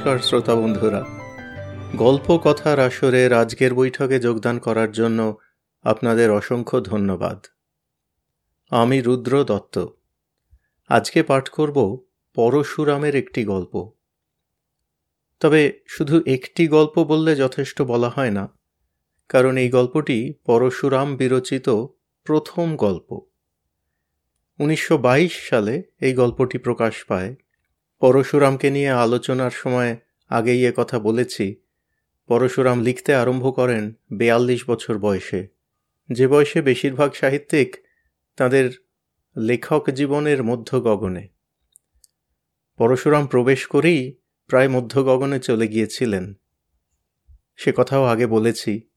নমস্কার শ্রোতা বন্ধুরা। গল্প কথার আসরের আজকের বৈঠকে যোগদান করার জন্য আপনাদের অসংখ্য ধন্যবাদ। আমি রুদ্র দত্ত। আজকে পাঠ করব পরশুরামের একটি গল্প। তবে শুধু একটি গল্প বললে যথেষ্ট বলা হয় না, কারণ এই গল্পটি পরশুরাম বিরচিত প্রথম গল্প। উনিশশো বাইশ সালে এই গল্পটি প্রকাশ পায়। পরশুরামকে নিয়ে আলোচনার সময় আগেই এ কথা বলেছি। পরশুরাম লিখতে আরম্ভ করেন বেয়াল্লিশ বছর বয়সে। যে বয়সে বেশিরভাগ সাহিত্যিক তাদের লেখক জীবনের মধ্য গগনে পরশুরাম প্রবেশ করেই প্রায় মধ্য গগনে চলে গিয়েছিলেন। সে কথাও আগে বলেছি।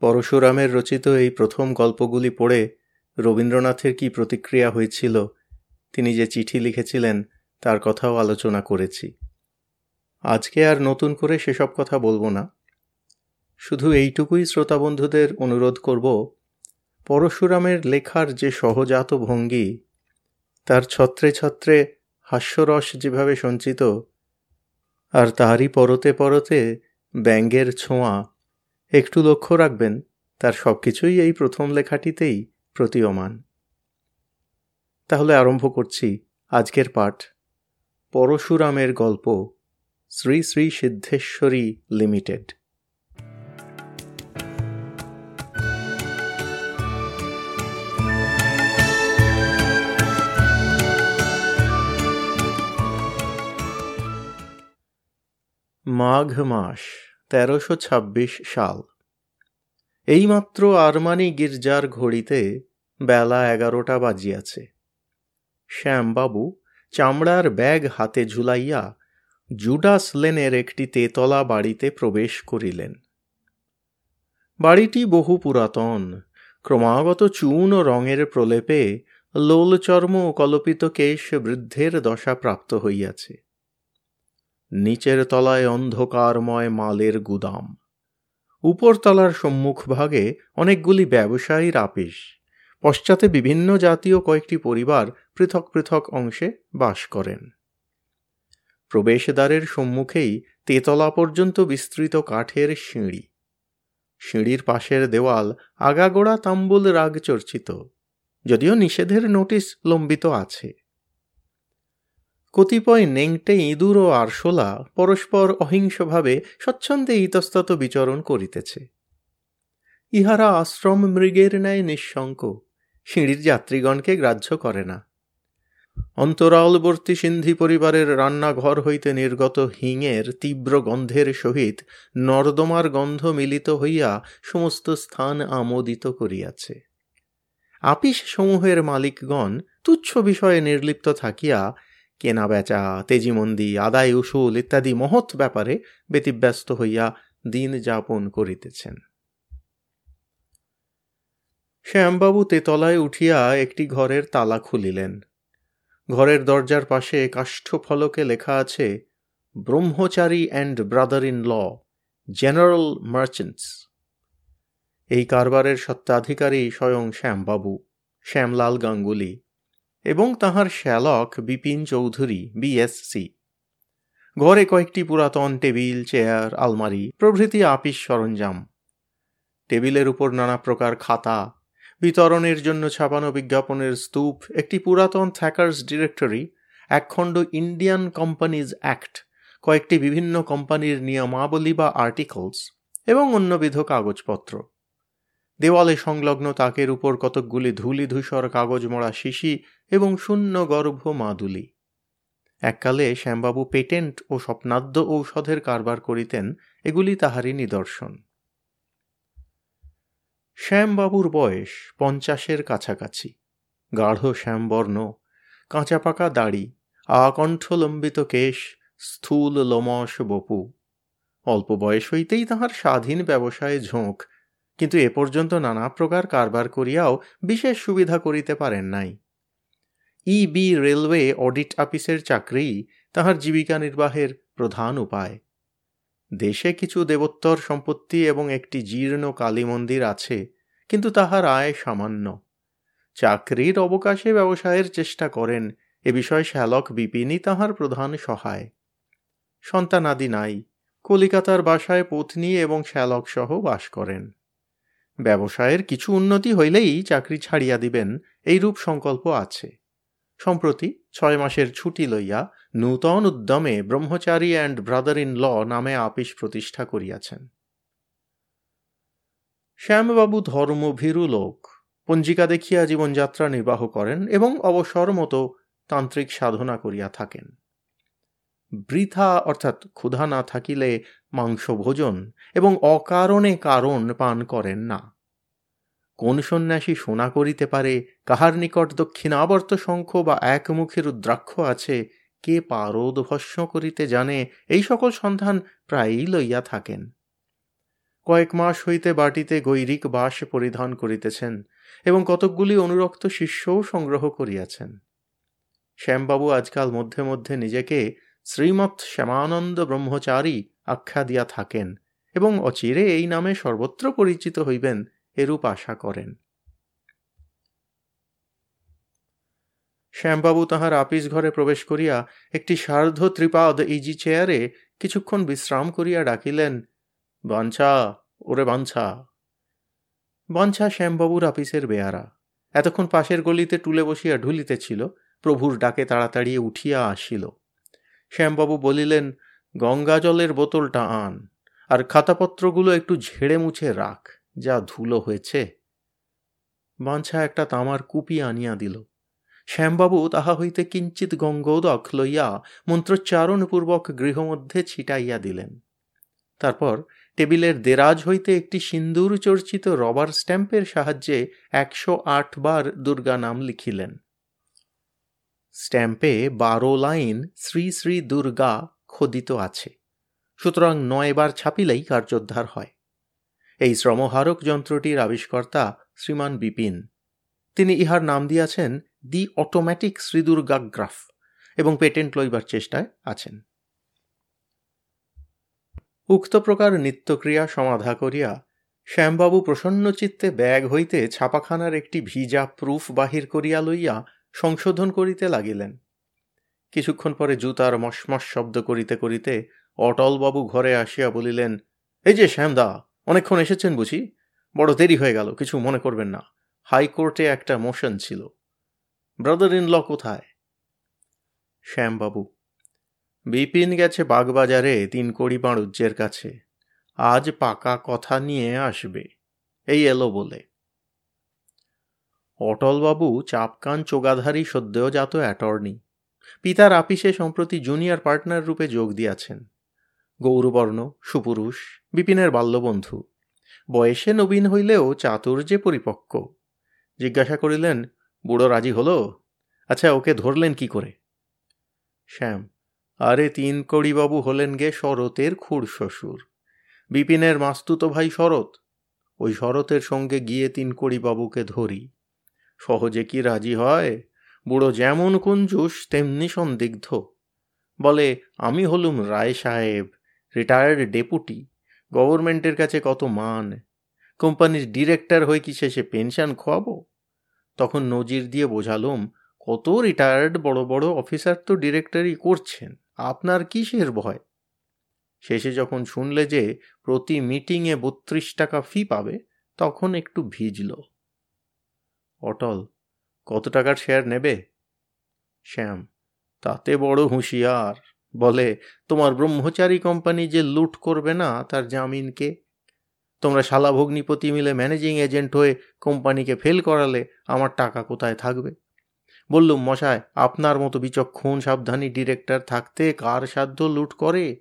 পরশুরামের রচিত এই প্রথম গল্পগুলি পড়ে রবীন্দ্রনাথের কি প্রতিক্রিয়া হয়েছিল, তিনি যে চিঠি লিখেছিলেন তার কথাও আলোচনা করেছি। আজকে আর নতুন করে সেসব কথা বলব না। শুধু এইটুকুই শ্রোতা বন্ধুদের অনুরোধ করব, পরশুরামের লেখার যে সহজাত ভঙ্গি, তার ছত্রে ছত্রে হাস্যরস যেভাবে সঞ্চিত, আর তারই পরতে পরতে ব্যঙ্গের ছোঁয়া, একটু লক্ষ্য রাখবেন, তার সব কিছুই এই প্রথম লেখাটিতেই প্রতীয়মান। তাহলে আরম্ভ করছি আজকের পাঠ। পরশুরামের গল্প, শ্রী শ্রী সিদ্ধেশ্বরী লিমিটেড। মাঘ মাস, তেরোশো ছাব্বিশ সাল। এইমাত্র আরমানি গির্জার ঘড়িতে বেলা এগারোটা বাজিয়াছে। শ্যামবাবু চামড়ার ব্যাগ হাতে ঝুলাইয়া জুডাস লেনের একটি তেতলা বাড়িতে প্রবেশ করিলেন। বাড়িটি বহু পুরাতন, ক্রমাগত চুন ও রঙের প্রলেপে লোলচর্ম কলপিত কেশ বৃদ্ধের দশা প্রাপ্ত হইয়াছে। নিচের তলায় অন্ধকারময় মালের গুদাম, উপরতলার সম্মুখভাগে অনেকগুলি ব্যবসায়ীর আপিস, পশ্চাতে বিভিন্ন জাতীয় কয়েকটি পরিবার পৃথক পৃথক অংশে বাস করেন। প্রবেশদ্বারের সম্মুখেই তেতলা পর্যন্ত বিস্তৃত কাঠের সিঁড়ি। সিঁড়ির পাশের দেওয়াল আগাগোড়া তাম্বুল রাগ চর্চিত যদিও নিষেধের নোটিশ লম্বিত আছে। কতিপয় নেংটে ইঁদুর ও আরশোলা পরস্পর অহিংসভাবে স্বচ্ছন্দে ইতস্তত বিচরণ করিতেছে। ইহারা আশ্রম মৃগের ন্যায় নিঃশঙ্ক, সিঁড়ির যাত্রীগণকে গ্রাহ্য করে না। অন্তরালবর্তী সিন্ধি পরিবারের রান্নাঘর হইতে নির্গত হিঙের তীব্র গন্ধের সহিত নর্দমার গন্ধ মিলিত হইয়া সমস্ত স্থান আমোদিত করিয়াছে। আপিস সমূহের মালিকগণ তুচ্ছ বিষয়ে নির্লিপ্ত থাকিয়া, কেনা বেচা, তেজিমন্দি, আদায় উসুল ইত্যাদি মহৎ ব্যাপারে ব্যতিব্যস্ত হইয়া দিন যাপন করিতেছেন। শ্যামবাবু তেতলায় উঠিয়া একটি ঘরের তালা খুলিলেন। ঘরের দরজার পাশে কাষ্ঠফলকে লেখা আছে, Brahmachari and brother in law general merchants. এই কারবারের সত্ত্বাধিকারী স্বয়ং শ্যামবাবু, শ্যামলাল গাঙ্গুলি এবং তাহার শ্যালক বিপিন চৌধুরী বিএসসি ঘরে কয়েকটি পুরাতন টেবিল, চেয়ার, আলমারি, প্রভৃতি আপিস সরঞ্জাম। টেবিলের উপর নানা প্রকার খাতা বিতরণের জন্য ছাপানো বিজ্ঞাপনের স্তূপ, একটি পুরাতন থ্যাকার্স ডিরেক্টরি, একখণ্ড ইন্ডিয়ান কোম্পানিজ অ্যাক্ট, কয়েকটি বিভিন্ন কোম্পানির নিয়মাবলী বা আর্টিকলস, এবং অন্যবিধ কাগজপত্র। দেওয়ালে সংলগ্ন তাকের উপর কতকগুলি ধুলি ধূসর কাগজ মোড়া শিশি এবং শূন্য গর্ভ মাদুলি। এককালে শ্যামবাবু পেটেন্ট ও স্বপ্নাদ্য ঔষধের কারবার করিতেন, এগুলি তাহারই নিদর্শন। শ্যামবাবুর বয়স পঞ্চাশের কাছাকাছি। গাঢ় শ্যামবর্ণ কাঁচা পাকা দাড়ি, আকণ্ঠলম্বিত কেশ, স্থূল লোমস বপু। অল্প বয়স হইতেই তাহার স্বাধীন ব্যবসায় ঝোঁক, কিন্তু এ পর্যন্ত নানা প্রকার কারবার করিয়াও বিশেষ সুবিধা করিতে পারেন নাই। ই বি রেলওয়ে অডিট অফিসের চাকরি তাহার জীবিকা নির্বাহের প্রধান উপায়। দেশে কিছু দেবোত্তর সম্পত্তি এবং একটি জীর্ণ কালী মন্দির আছে, কিন্তু তাহার আয় সামান্য। চাকরির অবকাশে ব্যবসায়ের চেষ্টা করেন, এ বিষয়ে শ্যালক বিপিনই তাহার প্রধান সহায়। সন্তানাদি নাই, কলিকাতার বাসায় পত্নী এবং শ্যালক সহ বাস করেন। ব্যবসায়ের কিছু উন্নতি হইলেই চাকরি ছাড়িয়া দিবেন, এইরূপ সংকল্প আছে। সম্প্রতি ছয় মাসের ছুটি লইয়া নূতন উদ্যমে Brahmachari and brother in law নামে আপিস প্রতিষ্ঠা করিয়াছেন। শ্যামবাবু ধর্মভীরু লোক, পঞ্জিকা দেখিয়া জীবনযাত্রা নির্বাহ করেন এবং অবসর মতো তান্ত্রিক সাধনা করিয়া থাকেন। বৃথা অর্থাৎ ক্ষুধা না থাকিলে মাংস ভোজন এবং অকারণে কারণ পান করেন না। কোন সন্ন্যাসী সোনা করিতে পারে, কাহার নিকট দক্ষিণাবর্ত শঙ্খ বা একমুখী রুদ্রাক্ষ আছে কে পারদ ভস্য করিতে জানে, এই সকল সন্ধান প্রায়ই লইয়া থাকেন। কয়েক মাস হইতে বাটিতে গৈরিক বাস পরিধান করিতেছেন এবং কতকগুলি অনুরক্ত শিষ্যও সংগ্রহ করিয়াছেন। শ্যামবাবু আজকাল মধ্যে মধ্যে নিজেকে শ্রীমৎ শ্যামানন্দ ব্রহ্মচারী আখ্যা দিয়া থাকেন এবং অচিরে এই নামে সর্বত্র পরিচিত হইবেন এরূপ আশা করেন। শ্যামবাবু তাহার আপিস ঘরে প্রবেশ করিয়া একটি সার্ধ ত্রিপাদ ইজি চেয়ারে কিছুক্ষণ বিশ্রাম করিয়া ডাকিলেন, বাঞ্ছা, ওরে বাঞ্ছা। বাঞ্ছা, শ্যামবাবুর আপিসের বেয়ারা। এতক্ষণ পাশের গলিতে টুলে বসিয়া ঢুলিতেছিল, প্রভুর ডাকে তাড়াতাড়ি উঠিয়া আসিল। শ্যামবাবু বলিলেন, গঙ্গা জলের বোতলটা আন, আর খাতাপত্রগুলো একটু ঝেড়ে মুছে রাখ, যা ধুলো হয়েছে। বাঞ্ছা, একটা তামার কুপি আনিয়া দিল। শ্যামবাবু তাহা হইতে কিঞ্চিত গঙ্গোদক লইয়া মন্ত্রোচ্চারণপূর্বক গৃহমধ্যে ছিটাইয়া দিলেন। তারপর টেবিলের দেরাজ হইতে একটি সিন্দুর চর্চিত রবার স্ট্যাম্পের সাহায্যে একশো আট বার দুর্গা নাম লিখিলেন। স্ট্যাম্পে বারো লাইন শ্রী শ্রী দুর্গা খোদিত আছে। সুতরাং নয়বার ছাপিলেই কার্যোদ্ধার হয়। এই শ্রমহারক যন্ত্রটির আবিষ্কর্তা শ্রীমান বিপিন। তিনি ইহার নাম দিয়াছেন দি অটোমেটিক শ্রীদুর্গাগ্রাফ এবং পেটেন্ট লইবার চেষ্টায় আছেন। উক্ত প্রকার নিত্যক্রিয়া সমাধা করিয়া শ্যামবাবু প্রসন্ন চিত্তে ব্যাগ হইতে ছাপাখানার একটি ভিজা প্রুফ বাহির করিয়া লইয়া সংশোধন করিতে লাগিলেন। কিছুক্ষণ পরে জুতার মশমশ শব্দ করিতে করিতে অটলবাবু ঘরে আসিয়া বলিলেন, এই যে শ্যামদা, অনেকক্ষণ এসেছেন বুঝি? বড় দেরি হয়ে গেল, কিছু মনে করবেন না। হাইকোর্টে একটা মোশন ছিল। ব্রাদার ইন ল কোথায়? শ্যামবাবু, বিপিন গেছে বাগবাজারে তিন কড়ি বাড়ুজ্যের কাছে। আজ পাকা কথা নিয়ে আসবে, এই এলো বলে। অটলবাবু চাপকান চোগাধারী সদ্যজাত অ্যাটর্নি। পিতার আপিসে সম্প্রতি জুনিয়র পার্টনার রূপে যোগ দিয়াছেন। গৌরবর্ণ, সুপুরুষ, বিপিনের বাল্যবন্ধু। বয়সে নবীন হইলেও চাতুর্যে পরিপক্ক। জিজ্ঞাসা করিলেন, বুড়ো রাজি হলো? আচ্ছা ওকে ধরলেন কি করে? শ্যাম, আরে তিন কড়িবাবু হলেন গে শরতের খুড় শ্বশুর। বিপিনের মাস্তুত ভাই শরৎ। ওই শরতের সঙ্গে গিয়ে তিন কড়িবাবুকে ধরি। সহজে কি রাজি হয়? বুড়ো যেমন কুঞ্জুস, তেমনি সন্দিগ্ধ। বলে, আমি হলুম রায় সাহেব রিটায়ার্ড ডেপুটি গভর্নমেন্টের কাছে কত মান। কোম্পানির ডিরেক্টর হয়ে কি শেষে পেনশন খোয়াবো? তখন নজির দিয়ে বোঝালুম, কত রিটায়ার্ড বড় বড় অফিসার তো ডিরেক্টরই করছেন, আপনার কিসের ভয়? শেষে যখন শুনলে যে প্রতি মিটিংয়ে বত্রিশ টাকা ফি পাবে, তখন একটু ভিজল। অটল, কত টাকার শেয়ার নেবে? শ্যাম, তাতে বড় হুঁশিয়ার। বলে, তোমার ব্রহ্মচারী কোম্পানি যে লুট করবে না, তার জামিনকে তোমরা শালা ভগ্নিপতি মিলে ম্যানেজিং এজেন্ট হয়ে কোম্পানিকে ফেল করালে আমার টাকা কোথায় থাকবে? বললুম, মশায়, আপনার মতো বিচক্ষণ, সাবধানী ডিরেক্টর থাকতে কার সাধ্য লুট করে?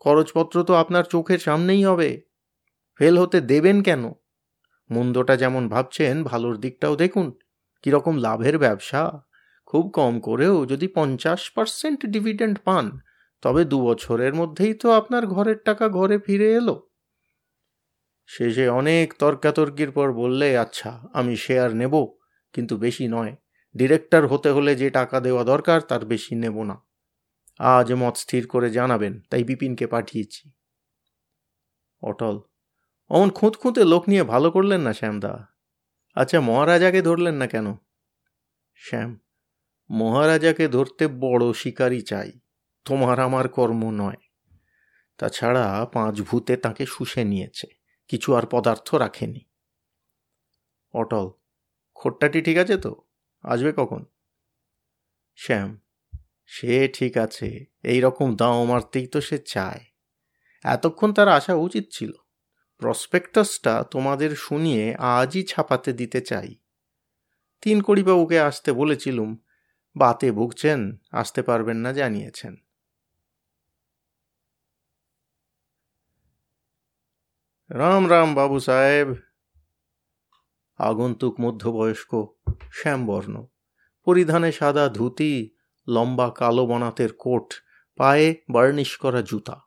খরচপত্র তো আপনার চোখের সামনেই হবে। ফেল হতে দেবেন কেন? মন্দটা যেমন ভাবছেন, ভালোর দিকটাও দেখুন। কীরকম লাভের ব্যবসা? খুব কম করেও যদি পঞ্চাশ পার্সেন্ট ডিভিডেন্ড পান, তবে দু বছরের মধ্যেই তো আপনার ঘরের টাকা ঘরে ফিরে এলো। শেষে অনেক তর্কাতর্কির পর বললে আচ্ছা আমি শেয়ার নেব। কিন্তু বেশি নয়। ডিরেক্টর হতে হলে যে টাকা দেওয়া দরকার, তার বেশি নেব না। আজ মত স্থির করে জানাবেন, তাই বিপিনকে পাঠিয়েছি। অটল, অমন খুঁত খুঁতে লোক নিয়ে ভালো করলেন না শ্যামদা আচ্ছা মহারাজাকে ধরলেন না কেন? শ্যাম, মহারাজাকে ধরতে বড় শিকারই চাই। তোমার আমার কর্ম নয়। তাছাড়া পাঁচ ভূতে তাকে শুষে নিয়েছে। কিছু আর পদার্থ রাখেনি। অটল, খোট্টাটি ঠিক আছে তো? আসবে কখন? শ্যাম, সে ঠিক আছে। এই রকম দাও মারতেই তো সে চায়। এতক্ষণ তার আসা উচিত ছিল। প্রসপেক্টাসটা তোমাদের শুনিয়ে আজই ছাপাতে দিতে চাই। তিন কড়িবাবুকে আসতে বলেছিলুম, বাতে ভুগছেন, আসতে পারবেন না জানিয়েছেন। রাম রাম বাবু সাহেব। আগন্তুক মধ্যবয়স্ক শ্যামবর্ণ। পরিধানে সাদা ধুতি, লম্বা কালো বনাতের কোট, পায়ে বার্নিশ করা জুতা।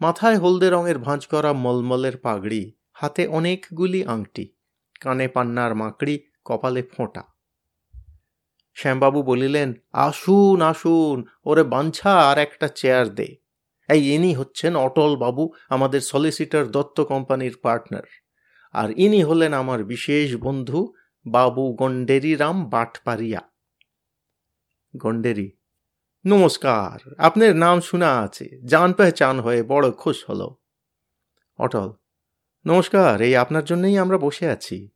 মাথায় হলদে রঙের ভাঁজ করা মলমলের পাগড়ি, হাতে অনেকগুলি আংটি। কানে পান্নার মাকড়ি, কপালে ফোঁটা। শ্যামবাবু বলিলেন, আসুন আসুন, ওরে বাঞ্ছা, আর একটা চেয়ার দে। এই ইনি হচ্ছেন অটল বাবু, আমাদের সলিসিটার দত্ত কোম্পানির পার্টনার আর ইনি হলেন আমার বিশেষ বন্ধু বাবু গন্ডেরি রাম বাটপারিয়া। গন্ডেরি নমস্কার, আপনার নাম শোনা আছে, জান পেহচান হয়ে বড় খুশ হলো। অটল, নমস্কার, এই আপনার জন্যই আমরা বসে আছি।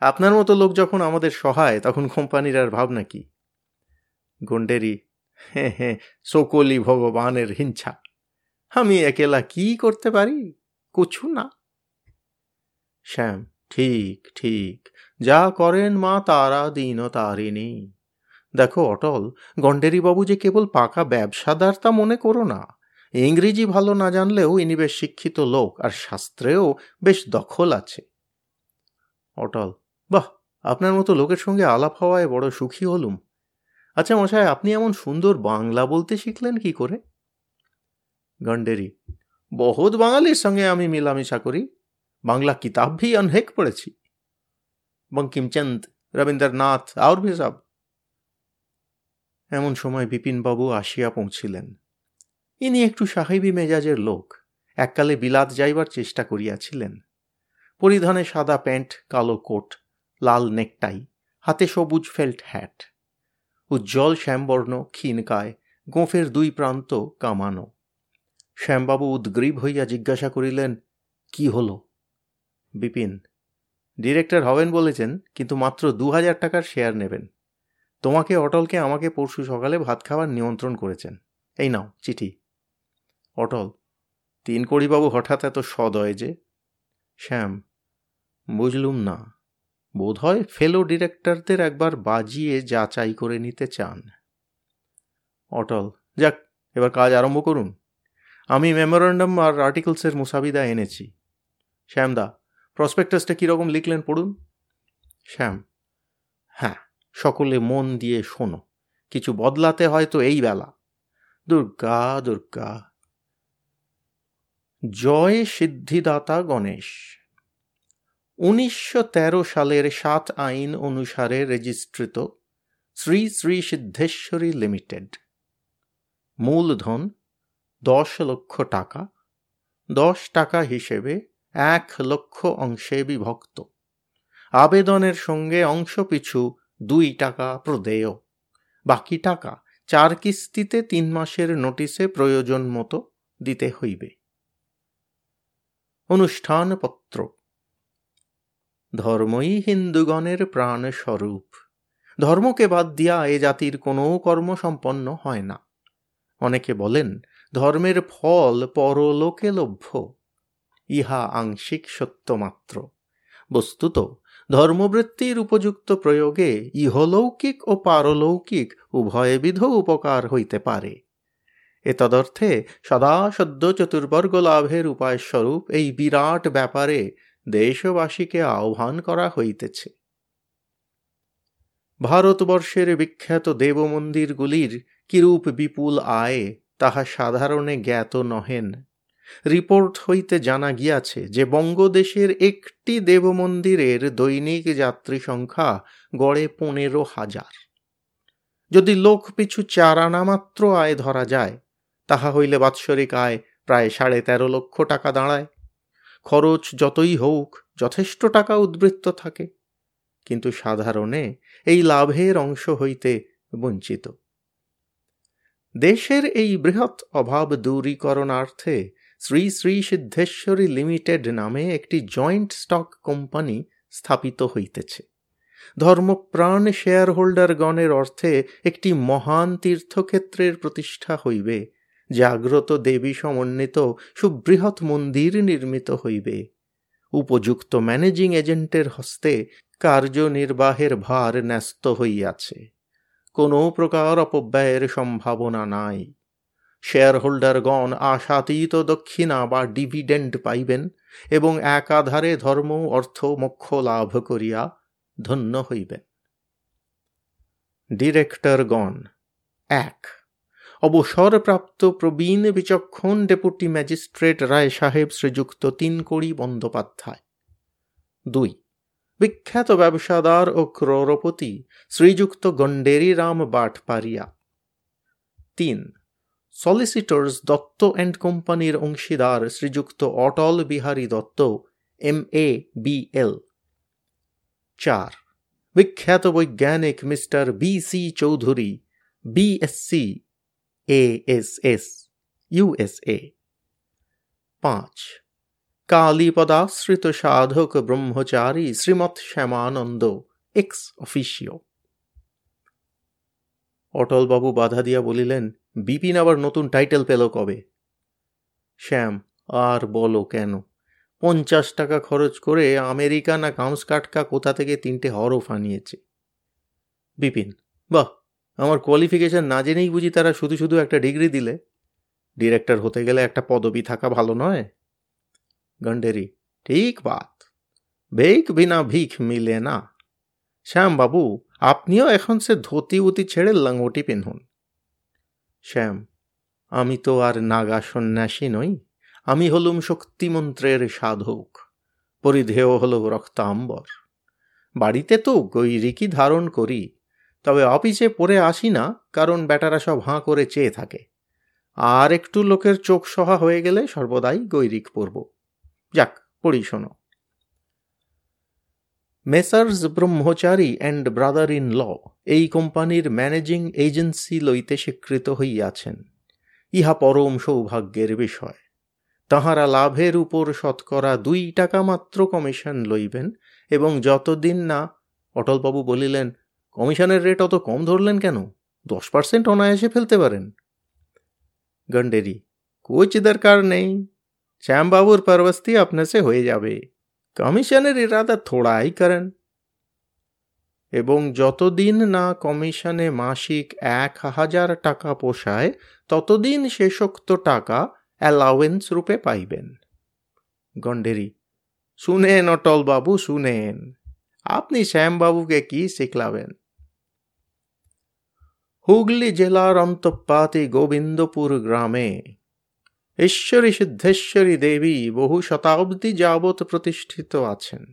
আপনার মতো লোক যখন আমাদের সহায়, তখন কোম্পানির আর ভাবনা কি? গন্ডেরি হ্যাঁ হ্যাঁ সকলি ভগবানের হিংসা। আমি একেলা কি করতে পারি? কিছু না। শ্যাম, ঠিক ঠিক। যা করেন মা তারা দিন তারিণী দেখো, অটল, গণ্ডেরিবাবু যে কেবল পাকা ব্যবসাদার তা মনে করো না। ইংরেজি ভালো না জানলেও ইনি বেশ শিক্ষিত লোক, আর শাস্ত্রেও বেশ দখল আছে। অটল, বাহ, আপনার মতো লোকের সঙ্গে আলাপ হওয়ায় বড় সুখী হলুম। আচ্ছা মশাই আপনি এমন সুন্দর বাংলা বলতে শিখলেন কি করে? গন্ডেরি বহুত বাঙালির সঙ্গে আমি মিলামিশা করি। বাংলা কিতাব ভি অনেক পড়েছি। বঙ্কিমচন্দ রবীন্দ্রনাথ আর ভি সব। এমন সময় বিপিনবাবু আসিয়া পৌঁছিলেন। ইনি একটু সাহেবী মেজাজের লোক। এককালে বিলাত যাইবার চেষ্টা করিয়াছিলেন। পরিধানে সাদা প্যান্ট, কালো কোট, লাল নেকটাই, হাতে সবুজ ফেল্ট হ্যাট। উজ্জ্বল শ্যামবর্ণ ক্ষীণকায় গোঁফের দুই প্রান্ত কামানো। শ্যামবাবু উদ্গ্রীব হইয়া জিজ্ঞাসা করিলেন, কি হল? বিপিন, ডিরেক্টর হবেন বলেছেন, কিন্তু মাত্র দু হাজার টাকার শেয়ার নেবেন। তোমাকে, অটলকে আমাকে পরশু সকালে ভাত খাওয়ার নিয়ন্ত্রণ করেছেন। এই নাও, চিঠি। অটল, তিন কড়িবাবু হঠাৎ এত সদয় যে? শ্যাম, বুঝলুম না। বোধহয় ফেলো ডিরেক্টরদের একবার বাজিয়ে যাচাই করে নিতে চান। অটল, যাক, এবার কাজ আরম্ভ করুন। আমি মেমোরেন্ডাম আর আর্টিকেলসের মুসাবিদা এনেছি। শ্যামদা প্রসপেক্টাসটা কীরকম লিখলেন পড়ুন? শ্যাম হ্যাঁ সকলে মন দিয়ে শোনো, কিছু বদলাতে হয়তো এই বেলা। দুর্গা দুর্গা। জয় সিদ্ধিদাতা গণেশ। উনিশশো তেরো সালের সাত আইন অনুসারে রেজিস্ট্রিত শ্রী শ্রী সিদ্ধেশ্বরী লিমিটেড। মূলধন দশ লক্ষ টাকা, দশ টাকা হিসেবে এক লক্ষ অংশে বিভক্ত। আবেদনের সঙ্গে অংশ পিছু দুই টাকা প্রদেয়। বাকি টাকা চার কিস্তিতে তিন মাসের নোটিসে প্রয়োজন মতো দিতে হইবে। অনুষ্ঠানপত্র। ধর্মই হিন্দুগণের প্রাণ স্বরূপ ধর্মকে বাদ দিয়া এ জাতির কোনো কর্ম সম্পন্ন হয় না। অনেকে বলেন ধর্মের ফল পরলোকে লভ্য ইহা আংশিক সত্যমাত্র। বস্তুত, ধর্মবৃত্তির উপযুক্ত প্রয়োগে ইহলৌকিক ও পারলৌকিক উভয়বিধ উপকার হইতে পারে। এতদর্থে সদা সদ্য চতুর্বর্গ লাভের উপায়স্বরূপ এই বিরাট ব্যাপারে দেশবাসীকে আহ্বান করা হইতেছে। ভারতবর্ষের বিখ্যাত দেবমন্দিরগুলির কিরূপ বিপুল আয় তাহা সাধারণে জ্ঞাত নহেন। রিপোর্ট হইতে জানা গিয়াছে যে বঙ্গদেশের একটি দেবমন্দিরের দৈনিক যাত্রী সংখ্যা গড়ে পনেরো হাজার। যদি লোক পিছু চার আনা মাত্র আয় ধরা যায়, তাহা হইলে বাৎসরিক আয় প্রায় সাড়ে তেরো লক্ষ টাকা দাঁড়ায়। খরচ যতই হোক যথেষ্ট টাকা উদ্বৃত্ত থাকে, কিন্তু সাধারণে এই লাভের অংশ হইতে বঞ্চিত। দেশের এই বৃহৎ অভাব দূরীকরণার্থে শ্রী শ্রী সিদ্ধেশ্বরী লিমিটেড নামে একটি জয়েন্ট স্টক কোম্পানি স্থাপিত হইতেছে। ধর্মপ্রাণ শেয়ার হোল্ডারগণের অর্থে একটি মহান তীর্থক্ষেত্রের প্রতিষ্ঠা হইবে জাগ্রত দেবী সমন্বিত সুবৃহৎ মন্দির নির্মিত হইবে। উপযুক্ত ম্যানেজিং এজেন্টের হস্তে কার্যনির্বাহের ভার ন্যস্ত হইয়াছে। কোনো প্রকার অপব্যয়ের সম্ভাবনা নাই। শেয়ার হোল্ডারগণ আশাতীত দক্ষিণা বা ডিভিডেন্ড পাইবেন এবং একাধারে ধর্ম, অর্থ, মোক্ষ লাভ করিয়া ধন্য হইবেন। ডিরেক্টরগণ, এক, অবসরপ্রাপ্ত প্রবীণ বিচক্ষণ ডেপুটি ম্যাজিস্ট্রেট রায় সাহেব শ্রীযুক্ত তিনকড়ি বন্দ্যোপাধ্যায়। দুই বিখ্যাত ব্যবসাদার ও ক্রোরপতি শ্রীযুক্ত গণ্ডেরি রাম বাটপারিয়া। তিন সলিসিটর্স দত্ত অ্যান্ড কোম্পানির অংশীদার শ্রীযুক্ত Atal Bihari Dutta, M A B L. চার, বিখ্যাত বৈজ্ঞানিক mister B C Chowdhury BSc ASS USA পাঁচ কালীপদাশ্রিত সাধক ব্রহ্মচারী শ্রীমৎ শ্যামানন্দ এক্স অফিসিও অটলবাবু বাধা দিয়া বলিলেন, বিপিন আবার নতুন টাইটেল পেল কবে? শ্যাম, আর বলো কেন? পঞ্চাশ টাকা খরচ করে আমেরিকা না কাউন্সকাটকা কোথা থেকে তিনটে হরফ আনিয়েছে? বিপিন, বাহ, আমার কোয়ালিফিকেশন না জেনেই বুঝি তারা শুধু শুধু একটা ডিগ্রি দিলে। ডিরেক্টর হতে গেলে একটা পদবি থাকা ভালো নয়? গন্ডেরি ঠিক বাত বেক বিনা ভিখ মিলে না শ্যাম বাবু আপনিও এখন সে ধুতি উতি ছেড়ে লাঙ্গটি পিনহুন শ্যাম আমি তো আর নাগা সন্ন্যাসী নই আমি হলুম শক্তিমন্ত্রের সাধক পরিধেয় হল রক্তাম্বর বাড়িতে তো গৈরিকি ধারণ করি তবে অফিসে পরে আসি না কারণ বেটারা সব হাঁ করে চেয়ে থাকে আর একটু লোকের চোখ সহা হয়ে গেলে সর্বদাই গৈরিক পরব যাক, পড়ি, শোনো। Messrs Brahmachari and brother in law এই কোম্পানির ম্যানেজিং এজেন্সি লইতে স্বীকৃত হইয়াছেন। ইহা পরম সৌভাগ্যের বিষয়। তাহারা লাভের উপর শতকরা দুই টাকা মাত্র কমিশন লইবেন এবং যতদিন না, অটলবাবু বলিলেন, কমিশনের রেট অত কম ধরলেন কেন? দশ পার্সেন্ট অনায়াসে ফেলতে পারেন। গন্ডেরি কোচ দরকার নেই। শ্যামবাবুর পরবস্তি আপনে সে হয়ে যাবে কমিশনের ইরাদা থোড়াই করেন এবং যতদিন না কমিশনে মাসিক এক হাজার টাকা পোষায় ততদিন শেষোক্ত টাকা অ্যালাউয়েন্স রূপে পাইবেন গন্ডেরি শুনেন অটল বাবু শুনেন আপনি শ্যামবাবুকে কি শিখলাবেন হুগলি জেলার অন্তঃপাতি গোবিন্দপুর গ্রামে ঈশ্বরী সিদ্ধেশ্বরী দেবী বহু শতাব্দী যাবৎ প্রতিষ্ঠিত আছেন।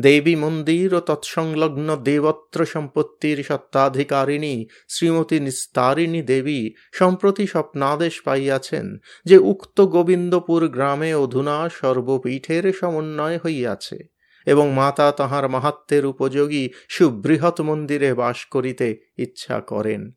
দেবী মন্দির ও তৎসংলগ্ন দেবত্র সম্পত্তির সত্ত্বাধিকারিণী শ্রীমতী নিস্তারিণী দেবী সম্প্রতি স্বপ্নাদেশ পাইয়াছেন যে উক্ত গোবিন্দপুর গ্রামে অধুনা সর্বপীঠের সমন্বয় হইয়াছে এবং মাতা তাহার মাহাত্মের উপযোগী সুবৃহৎ মন্দিরে বাস করিতে ইচ্ছা করেন।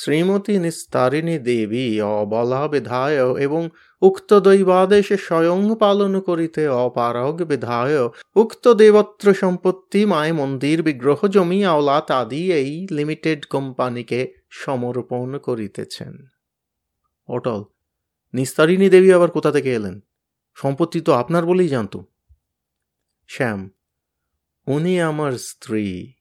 শ্রীমতী নিস্তারিণী দেবী অবলা বিধায় এবং উক্ত দৈবাদেশে স্বয়ং পালন করিতে অপারগ বিধায় উক্ত দেবত্র সম্পত্তি, মায় মন্দির, বিগ্রহ, জমি, আওলাত আদি এই লিমিটেড কোম্পানিকে সমর্পণ করিতেছেন। অটল, নিস্তারিণী দেবী আবার কোথা থেকে এলেন? সম্পত্তি তো আপনার বলেই জানত শ্যাম, উনি আমার স্ত্রী।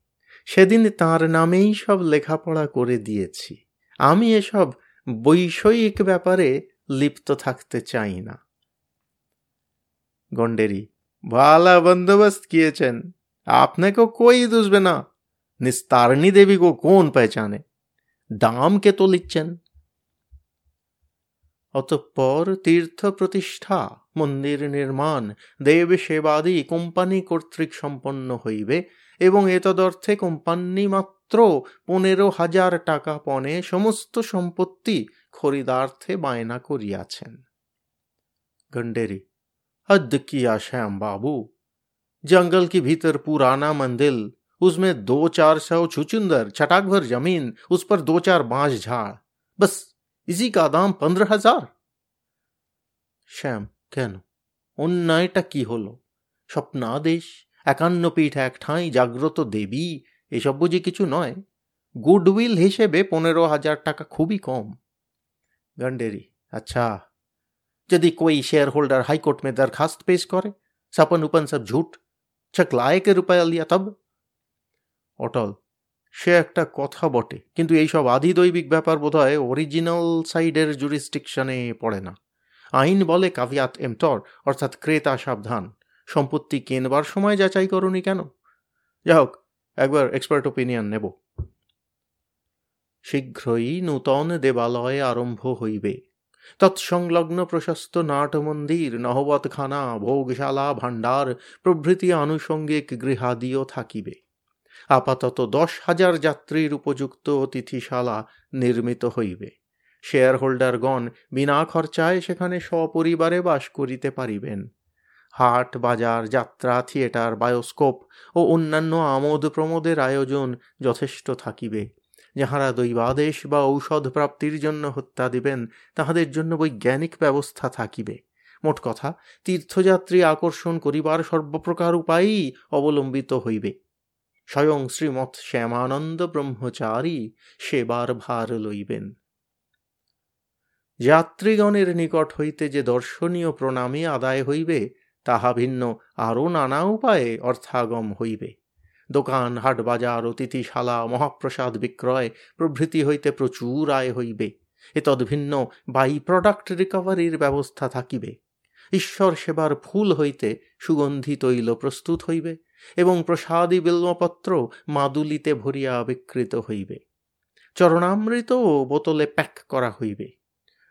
সেদিন তার নামেই সব লেখাপড়া করে দিয়েছি। আমি এসব বৈষয়িক ব্যাপারে লিপ্ত থাকতে চাই না গন্ডেরি ভালা বন্দোবস্ত কিয়েছেন আপনাকে কই দুসবে না নিস্তারণী দেবী को कौन पहचाने দাম কে তো লিখছেন অতঃপর তীর্থ প্রতিষ্ঠা মন্দির নির্মাণ দেব সেবাদি কোম্পানি কর্তৃক সম্পন্ন হইবে এবং এতদর্থে কোম্পানি মাত্র পনেরো হাজার টাকা পণে সমস্ত সম্পত্তি খরিদার্থে বায়না করিয়াছেন गंडेरी हद किया श्याम बाबू जंगल के भीतर पुराना मंदिर उसमें दो चार सौ छुचुंदर छटाक भर जमीन उस पर दो चार बांस झाड़ बस इसी का दाम पंद्रह हजार শ্যাম কেন অন্যায়টা কি হলো স্বপ্নাদেশ একান্ন পিঠ এক ঠাঁই জাগ্রত দেবী এসব বুঝি কিছু নয় গুডউইল হিসেবে পনেরো হাজার টাকা খুবই কম गंडेरी अच्छा यदि कोई शेयर होल्डर हाईकोर्ट में दरखास्त पेश करे सपन उपन सब झूठ चकलाए के रुपया लिया तब অটল সে একটা কথা বটে কিন্তু এইসব আধিদৈবিক ব্যাপার বোধ হয় অরিজিনাল সাইডের জুরিস্টিকশনে পড়ে না আইন বলে কাভিয়াত এমটর অর্থাৎ ক্রেতা সাবধান সম্পত্তি কেনবার সময় যাচাই করনি কেন যাই হোক একবার এক্সপার্ট ওপিনিয়ন নেব। শীঘ্রই নূতন দেবালয় আরম্ভ হইবে। তৎসংলগ্ন প্রশস্ত নাটমন্দির, নহবতখানা, ভোগশালা, ভাণ্ডার প্রভৃতি আনুষঙ্গিক গৃহাদিও থাকিবে। আপাতত দশ হাজার যাত্রীর উপযুক্ত অতিথিশালা নির্মিত হইবে। শেয়ার হোল্ডারগণ বিনা খরচায় সেখানে সপরিবারে বাস করিতে পারিবেন। হাট, বাজার, যাত্রা, থিয়েটার, বায়োস্কোপ ও অন্যান্য আমোদ প্রমোদের আয়োজন যথেষ্ট থাকিবে। যাহারা দৈবাদেশ বা ঔষধ প্রাপ্তির জন্য হত্যা দিবেন, তাহাদের জন্য বৈজ্ঞানিক ব্যবস্থা থাকিবে। মোট কথা, তীর্থযাত্রী আকর্ষণ করিবার সর্বপ্রকার উপায়ই অবলম্বিত হইবে। স্বয়ং শ্রীমৎ শ্যামানন্দ ব্রহ্মচারী সেবার ভার লইবেন। যাত্রীগণের নিকট হইতে যে দর্শনীয় প্রণামী আদায় হইবে তাহা ভিন্ন আরও নানা উপায়ে অর্থাগম হইবে। দোকান, হাট বাজার, অতিথিশালা, মহাপ্রসাদ বিক্রয় প্রভৃতি হইতে প্রচুর আয় হইবে। এতদ্ভিন্ন বাই প্রোডাক্ট রিকভারির ব্যবস্থা থাকিবে। ঈশ্বর সেবার ফুল হইতে সুগন্ধি তৈল প্রস্তুত হইবে এবং প্রসাদী বিল্বপত্র মাদুলিতে ভরিয়া বিকৃত হইবে। চরণামৃতও বোতলে প্যাক করা হইবে।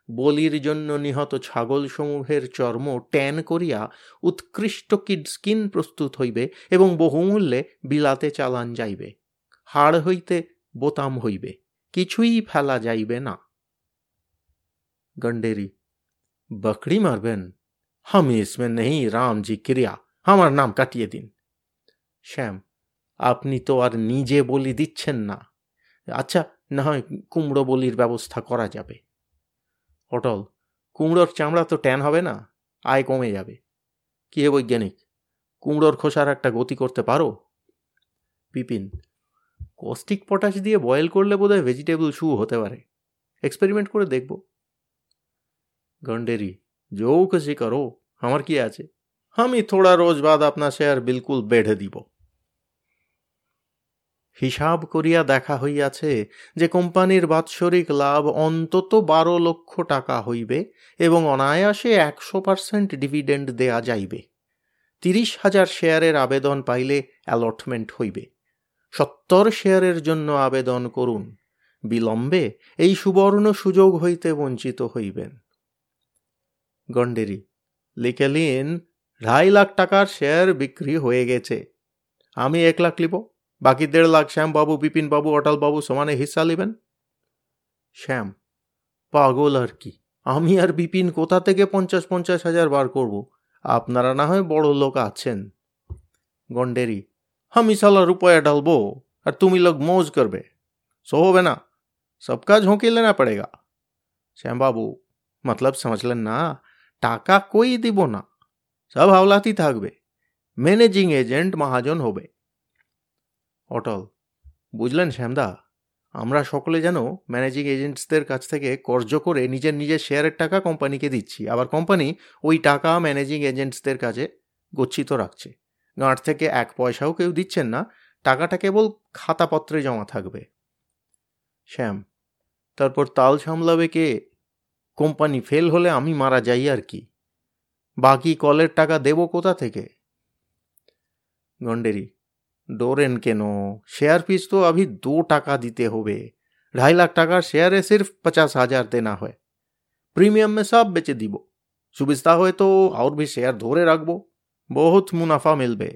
বলির জন্য নিহত ছাগল সমূহের চর্ম ট্যান করিয়া উৎকৃষ্ট কিড স্কিন প্রস্তুত হইবে এবং বহুমূল্যে বিলাতে চালান যাইবে হাড় হইতে বোতাম হইবে কিছুই ফেলা যাইবে না গন্ডেরি বকড়ি মারবেন हम इसमें नहीं राम जी क्रिया আমার নাম কাটিয়ে দিন শ্যাম আপনি তো আর নিজে বলি দিচ্ছেন না আচ্ছা না হয় কুমড়ো বলির ব্যবস্থা করা যাবে অটল কুমড়োর চামড়া তো ট্যান হবে না, আয় কমে যাবে। কি বৈজ্ঞানিক? কুমড়োর খোসার একটা গতি করতে পারো? বিপিন, কস্টিক পটাশ দিয়ে বয়েল করলে বোধহয় ভেজিটেবল শু হতে পারে। এক্সপেরিমেন্ট করে দেখব। গন্ডেরি जो খুশি করো আমার কি আছে? আমি থোড়া রোজ বাদ আপনার শেয়ার বিলকুল বেড়ে দিব। হিসাব করিয়া দেখা হইয়াছে যে কোম্পানির বাৎসরিক লাভ অন্তত বারো লক্ষ টাকা হইবে এবং অনায়াসে একশো পার্সেন্ট ডিভিডেন্ড দেয়া যাইবে। তিরিশ হাজার শেয়ারের আবেদন পাইলে অ্যালটমেন্ট হইবে। সত্তর শেয়ারের জন্য আবেদন করুন। বিলম্বে এই সুবর্ণ সুযোগ হইতে বঞ্চিত হইবেন। গণ্ডেরি লিখেলিন ঢাই লাখ টাকার শেয়ার বিক্রি হয়ে গেছে। আমি এক লাখ লিব। বাকি দেড় লাখ শ্যামবাবু বিপিনবাবু অটলবাবু সমানে হিস্সা নেবেন শ্যাম, পাগল আর কি। আমি আর বিপিন কোথা থেকে পঞ্চাশ পঞ্চাশ হাজার বার করব? আপনারা না হয় বড় লোক আছেন। গন্ডেরি আমি সালা রুপয়া ডালবো আর তুমি লোক মৌজ করবে। সো হবে না, সব কাজ ঝোঁকে লেনা পড়েগা। শ্যামবাবু মতলব সমঝলেন না, টাকা কই দিব না? সব হাওলাতি থাকবে। ম্যানেজিং এজেন্ট মহাজন হবে। অটল। বুঝলেন শ্যামদা, আমরা সকলে যেন ম্যানেজিং এজেন্টসদের কাছ থেকে কর্য করে নিজের নিজের শেয়ারের টাকা কোম্পানিকে দিচ্ছি, আবার কোম্পানি ওই টাকা ম্যানেজিং এজেন্টসদের কাছে গচ্ছিত রাখছে। গাঁট থেকে এক পয়সাও কেউ দিচ্ছেন না, টাকাটা কেবল খাতাপত্রে জমা থাকবে। শ্যাম, তারপর তাল সামলাবে কে? কোম্পানি ফেল হলে আমি মারা যাই আর কি? বাকি কলের টাকা দেব কোথা থেকে? গন্ডেরি डोरेन কেন शेयर फीस तो अभी दो টাকা দিতে হবে ढाई लाख টাকার শেয়ারে सिर्फ पचास हजार देना है প্রিমিয়াম में सब বেচে দিব সুবিস্তা হয় তো और भी शेयर धोरे রাখবো बहुत मुनाफा मिलबे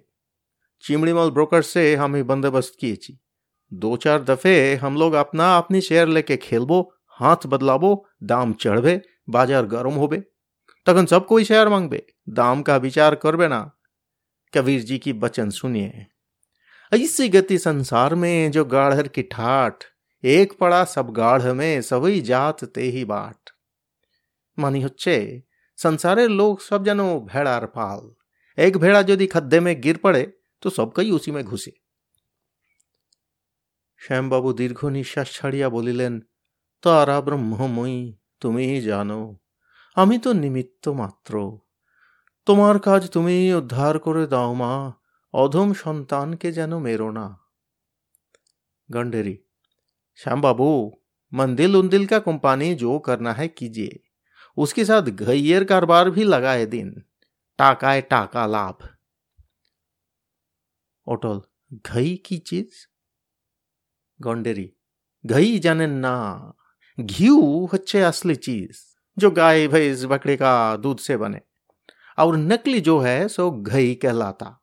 चिमड़ीमल ब्रोकर से हम ही बंदोबस्त किए दो चार दफे हम लोग अपना अपनी शेयर लेके खेलबो हाथ बदलाबो दाम चढ़बे बाजार गरम होबे तखन सब कोई शेयर मांगबे दाम का विचार करबे ना कबीर जी की बचन सुनिए ऐसी गति संसार में जो गाढ़र की ठाठ এক পড়া সব গাঢ় মে সবই জাত তেহি বাট মানে হচ্ছে संसारेर लोग सब যেন ভেড়ার পাল এক ভেড়া যদি খাদ্যে মে গির পড়ে তো সবকাই উসি মে ঘুষে শ্যামবাবু দীর্ঘ নিঃশ্বাস ছাড়িয়া বলিলেন তারা ব্রহ্মময়ী তুমি জানো আমি তো নিমিত্ত মাত্র তোমার কাজ তুমি উদ্ধার করে দাও মা অধম সন্তানকে যেন মেরো না गंडेरी श्याम बाबू मंदिल उन्दिल का कंपानी जो करना है कीजिए उसके साथ घैयर कारोबार भी लगाए दिन टाकाए टाका लाभ ओटल घई की चीज गंडेरी घई जाने ना घी हच्चे असली चीज जो गाय भैंस बकरे का दूध से बने और नकली जो है सो घई कहलाता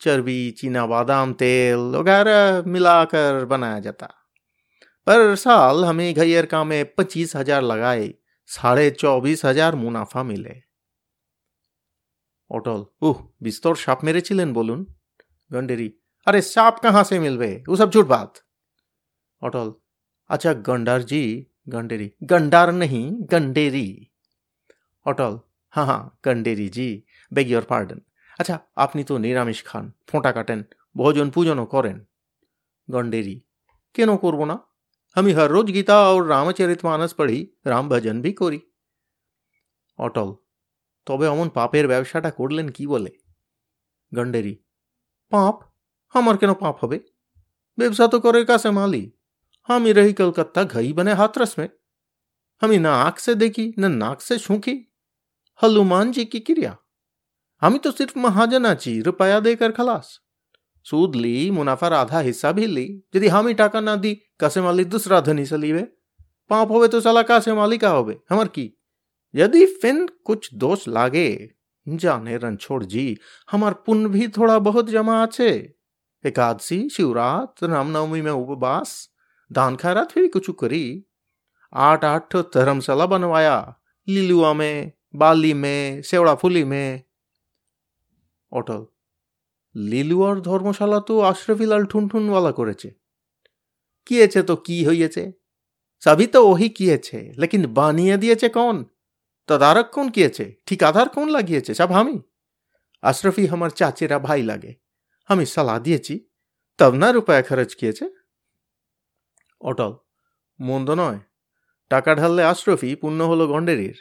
चर्बी चीना बादाम तेल वगैरह मिलाकर बनाया जाता पर साल हमें घैयर का में पच्चीस हजार लगाए साढ़े चौबीस हजार मुनाफा मिले অটল উহ বিস্তর সাপ মেরেছিলেন বলুন গন্ডেরি আরে সাপ কাহা সে মিলবে ও সব ঝুট বাত অটল अच्छा गंडार जी गंडेरी गंडार नहीं गंडेरी অটল हाँ हाँ गंडेरी जी बेग योर पार्डन আচ্ছা আপনি তো নিরামিষ খান ফোঁটা কাটেন ভোজন পূজনও করেন গন্ডেরি কেন করব না আমি হর রোজ গীতা আর রামচরিত মানস পড়ি রাম ভজন ভি করি অটল তবে অমন পাপের ব্যবসাটা করলেন কি বলে গন্ডেরি পাপ আমার কেন পাপ হবে ব্যবসা তো করে কাছে মালি আমি রহি কলকাতা ঘই बने हाथरस में हमें ना आंख से देखी न नाक से सूखी हनुमान जी की क्रिया हमी तो सिर्फ़ महाजन आची रुपया देकर खलास। सूद ली, मुनाफा आधा हिस्सा भी ली, यदि हम ही टाका ना दी, कसे मालिक दूसरा धनी से लीवे? पाप होवे तो साला कसे मालिक का होवे? हमार की? यदि फिन कुछ दोष लागे, जाने रणछोड़ जी, हमार पुन भी थोड़ा बहुत जमा आछे। एकादशी, शिवरात, रामनवमी में उपवास, दान खैरात थी कुछ करी। आठ आठ तो धर्मशाला बनवाया, लिलुआ में, बाली में, सेवड़ा फुली में অটল। লিলুয়ার ধর্মশালা তো আশরফিলাল ঠুনঠুনওয়ালা করেছে। কিয়েছে তো কি হইয়েছে? সবই তো ওহি কিয়েছে, লেকিন বানিয়ে দিয়েছে কোন? তদারক কোন কিয়েছে? ঠিকাদার কোন লাগিয়েছে? সব আমি। আশরফি আমার চাচেরা ভাই লাগে। আমি সালা দিয়েছি। তব না রূপায় খরচ কিয়েছে? অটল, মন্দ নয়। টাকা ঢাললে আশরফি পুণ্য হলো গন্ডেরির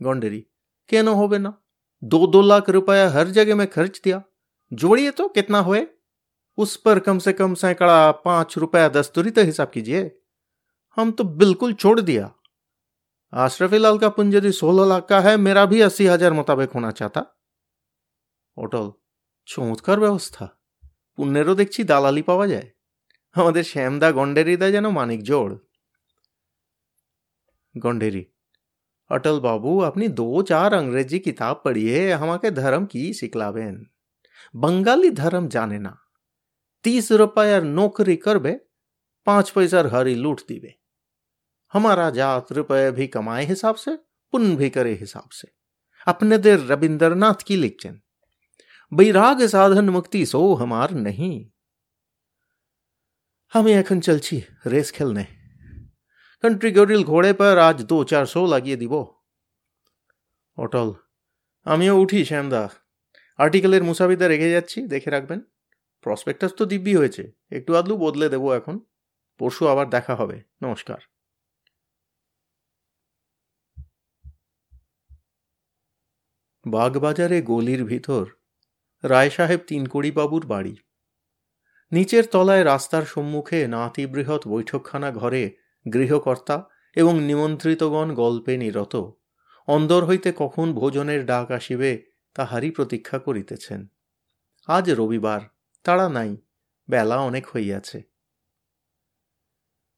গন্ডেরি কেন হবে না? दो दो लाख रुपया हर जगह में खर्च दिया जोड़िए तो कितना हुए उस पर कम से कम सैकड़ा पांच रुपया दस्तूरी तो हिसाब कीजिए हम तो बिल्कुल छोड़ दिया आशरफी लाल का पुंज यदि सोलह लाख का है मेरा भी अस्सी हजार मुताबिक होना चाहता অটল চমৎকার ব্যবস্থা পুণ্যেরও দেখছি দালালি পাওয়া যায় আমাদের শ্যামদা গন্ডেরিদা যেন মানিক জোড় গন্ডেরি अटल बाबू, अपनी दो चार अंग्रेज़ी किताब पढ़िए हमारे धर्म की सिखलावेन। बंगाली धर्म जाने ना। तीस रुपया नौकरी कर बे पाँच पैसा हरी लूट दीबे। हमारा जात रुपये भी कमाए हिसाब से पुण्य भी करे हिसाब से। अपने देर रविंद्रनाथ की लिखचन बैराग साधन मुक्ति सो हमार नहीं। हम एखन चल छी रेस खेलने। কান্ট্রি গরিল ঘোড়ে পর আজ দু চার শো লাগিয়ে দিব অটল আমিও উঠি শ্যামদা আর্টিকেলের মুসাবিদা রেখে যাচ্ছি দেখে রাখবেন প্রসপেক্টাস তো দিব্যি হয়েছে একটু আদলু বদলে দেবো এখন পরশু আবার দেখা হবে নমস্কার বাগবাজারে গলির ভিতর রায় সাহেব তিনকড়িবাবুর বাড়ি নিচের তলায় রাস্তার সম্মুখে নাতিবৃহৎ বৈঠকখানা ঘরে গৃহকর্তা এবং নিমন্ত্রিতগণ গল্পে নিরত। অন্দর হইতে কখন ভোজনের ডাক আসিবে, তাহারই প্রতীক্ষা করিতেছেন। আজ রবিবার, তাড়া নাই, বেলা অনেক হইয়াছে।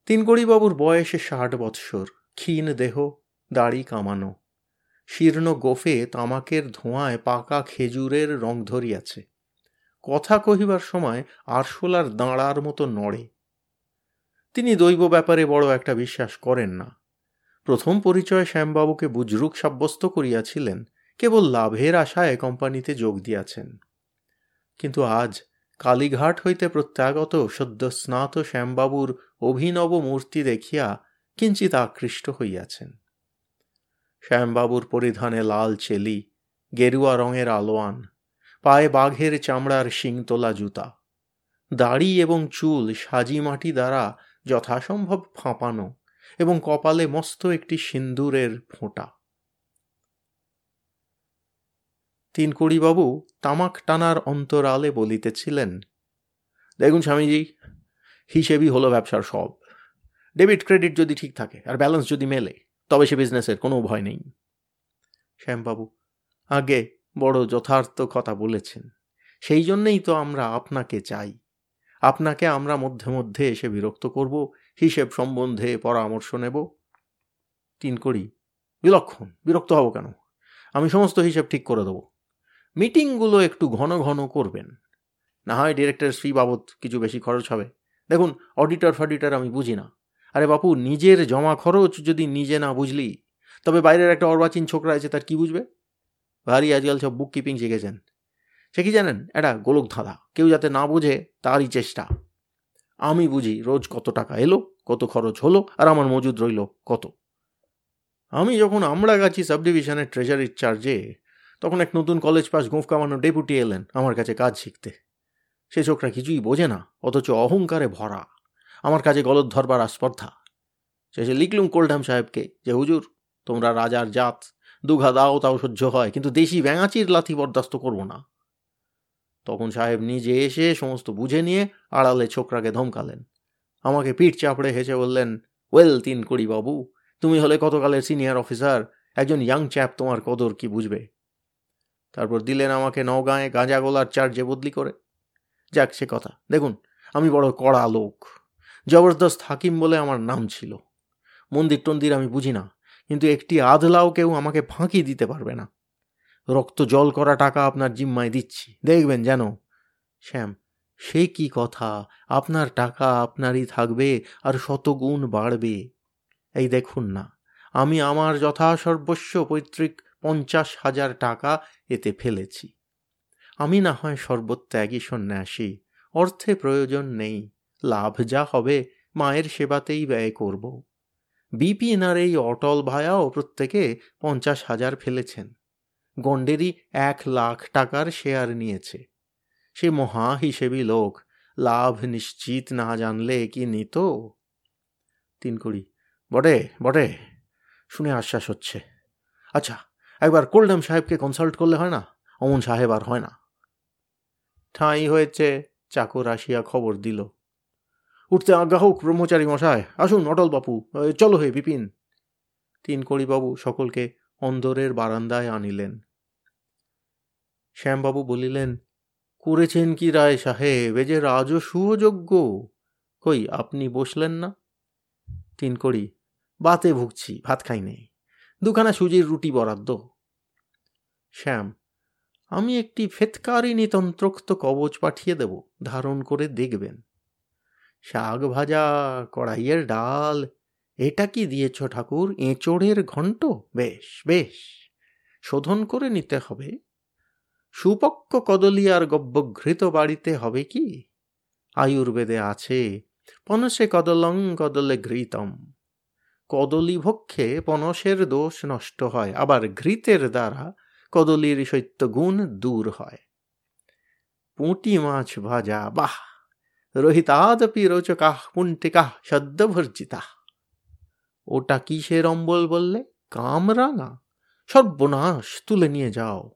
তিনগড়িবাবুর বয়সে ষাট বৎসর, ক্ষীণ দেহ, দাড়ি কামানো। শীর্ণ গোফে তামাকের ধোঁয়ায় পাকা খেজুরের রং ধরিয়াছে। কথা কহিবার সময় আরশোলার দাঁড়ার মতো নড়ে। তিনি দৈব ব্যাপারে বড় একটা বিশ্বাস করেন না। প্রথম পরিচয় শ্যামবাবুকে বুজরুক সাব্যস্ত করিয়াছিলেন, কেবল লাভের আশায় কোম্পানিতে যোগ দিয়াছেন। কিন্তু আজ কালীঘাট হইতে প্রত্যাগত সদ্য স্নাত শ্যামবাবুর অভিনব মূর্তি দেখিয়া কিঞ্চিত আকৃষ্ট হইয়াছেন। শ্যামবাবুর পরিধানে লাল চেলি, গেরুয়া রঙের আলোয়ান, পায়ে বাঘের চামড়ার শিংতোলা জুতা, দাড়ি এবং চুল সাজি মাটি দ্বারা যথাসম্ভব ফাঁপানো এবং কপালে মস্ত একটি সিন্দুরের ফোঁটা। তিনকুড়িবাবু তামাক টানার অন্তরালে বলিতেছিলেন, দেখুন স্বামীজি, হিসেবই হলো ব্যবসার সব। ডেবিট ক্রেডিট যদি ঠিক থাকে আর ব্যালেন্স যদি মেলে, তবে সে বিজনেসের কোনো ভয় নেই। শ্যামবাবু আগে বড় যথার্থ কথা বলেছেন, সেই জন্যেই তো আমরা আপনাকে চাই। আপনাকে আমরা মধ্যে মধ্যে এসে বিরক্ত করব, হিসেব সম্বন্ধে পরামর্শ নেব। তিন করি, বিলক্ষণ, বিরক্ত হব কেন? আমি সমস্ত হিসেব ঠিক করে দেবো। মিটিংগুলো একটু ঘন ঘন করবেন। না হয় ডিরেক্টর ফি বাবদ কিছু বেশি খরচ হবে। দেখুন অডিটর ফডিটর আমি বুঝি না। আরে বাপু, নিজের জমা খরচ যদি নিজে না বুঝলি, তবে বাইরের একটা অর্বাচীন ছোকরা আছে তার কি বুঝবে? ভারী আজকাল সব বুক কিপিং শিখেছেন। সে কি জানেন? এটা গোলক ধাঁধা। কেউ যাতে না বুঝে তারই চেষ্টা। আমি বুঝি রোজ কত টাকা এলো, কত খরচ হলো, আর আমার মজুদ রইল কত। আমি যখন আমরা গাছি সাব ডিভিশনের ট্রেজারির চার্জে তখন এক নতুন কলেজ পাস গোঁফ কামানো ডেপুটি এলেন আমার কাছে কাজ শিখতে। সে চোখরা কিছুই বোঝে না, অথচ অহংকারে ভরা। আমার কাছে গলদ ধরবার আস্পর্ধা শেষে লিখলুম কোল্ডাম সাহেবকে যে, হুজুর, তোমরা রাজার জাত, দুঘা দাও, তাও সহ্য হয়, কিন্তু দেশি ব্যাঙাচির লাথি বরদাস্ত করব না। তখন সাহেব নিজে এসে সমস্ত বুঝে নিয়ে আড়ালে ছোকরাকে ধমকালেন। আমাকে পিঠ চাপড়ে হেসে বললেন, ওয়েল তিন কড়ি বাবু, তুমি হলে কতকালের সিনিয়র অফিসার, একজন ইয়াং চ্যাপ তোমার কদর কি বুঝবে? তারপর দিলেন আমাকে নওগাঁয়ে গাঁজা গোলার চার্জে বদলি করে। যাক, সে কথা। দেখুন, আমি বড় কড়া লোক। জবরদস্ত হাকিম বলে আমার নাম ছিল। মন্দির টন্দির আমি বুঝি না, কিন্তু একটি আধলাও কেউ আমাকে ফাঁকি দিতে পারবে না। রক্ত জল করা টাকা আপনার জিম্মায় দিচ্ছি। দেখবেন যেন। শ্যাম, সে কি কথা? আপনার টাকা আপনারই থাকবে আর শতগুণ বাড়বে। এই দেখুন না, আমি আমার যথাসর্বস্ব পৈতৃক পঞ্চাশ হাজার টাকা এতে ফেলেছি। আমি না হয় সর্বত্যাগী সন্ন্যাসী, অর্থে প্রয়োজন নেই, লাভ যা হবে মায়ের সেবাতেই ব্যয় করব। বিপিএনআর এই অটল ভায়াও প্রত্যেকে পঞ্চাশ হাজার ফেলেছেন। গন্ডেরই এক লাখ টাকার শেয়ার নিয়েছে। সে মহা হিসেবি লোক, লাভ নিশ্চিত না জানলে কি নিত? তিন কুড়ি। বটে বটে, শুনে আশ্বাস হচ্ছে। আচ্ছা একবার কোল্ডাম সাহেবকে কনসাল্ট করলে হয় না? অমন সাহেব আর হয় না। ঠাঁই হয়েছে, চাকর আসিয়া খবর দিল। উঠতে আজ্ঞা হোক, ব্রহ্মচারী মশায়। আসুন, অটল বাপু। চলো হে, বিপিন। তিন বাবু সকলকে অন্দরের বারান্দায় আনিলেন। শ্যামবাবু বলিলেন, করেছেন কি রায় সাহেব? এ যে রাজসূহযোগ্য কই, আপনি বসলেন না? তিন কড়ি বাতে ভুগছি, ভাত খাই নেই। দুখানা সুজির রুটি বরাদ্দ। শ্যাম, আমি একটি ফেতকারিনী তন্ত্রোক্ত কবচ পাঠিয়ে দেব, ধারণ করে দেখবেন। শাক ভাজা, কড়াইয়ের ডাল এটা কি দিয়েছ ঠাকুর? এঁচড়ের ঘণ্ট? বেশ বেশ। শোধন করে নিতে হবে। সুপক্ক কদলি আর গব্যঘৃত বাড়িতে হবে কি? আয়ুর্বেদে আছে, পনসে কদলং কদলে ঘৃতম। কদলি ভক্ষে পনসের দোষ নষ্ট হয়, আবার ঘৃতের দ্বারা কদলির শৈত্য গুণ দূর হয়। পুঁটি মাছ ভাজা, বাহ! রোহিতাদপি রোচকাহ পুণ্টিকাহ সদ্যভর্জিতা ওটা কিসের অম্বল বললে? কামরাঙা। সর্বনাশ, তুলে নিয়ে যাও।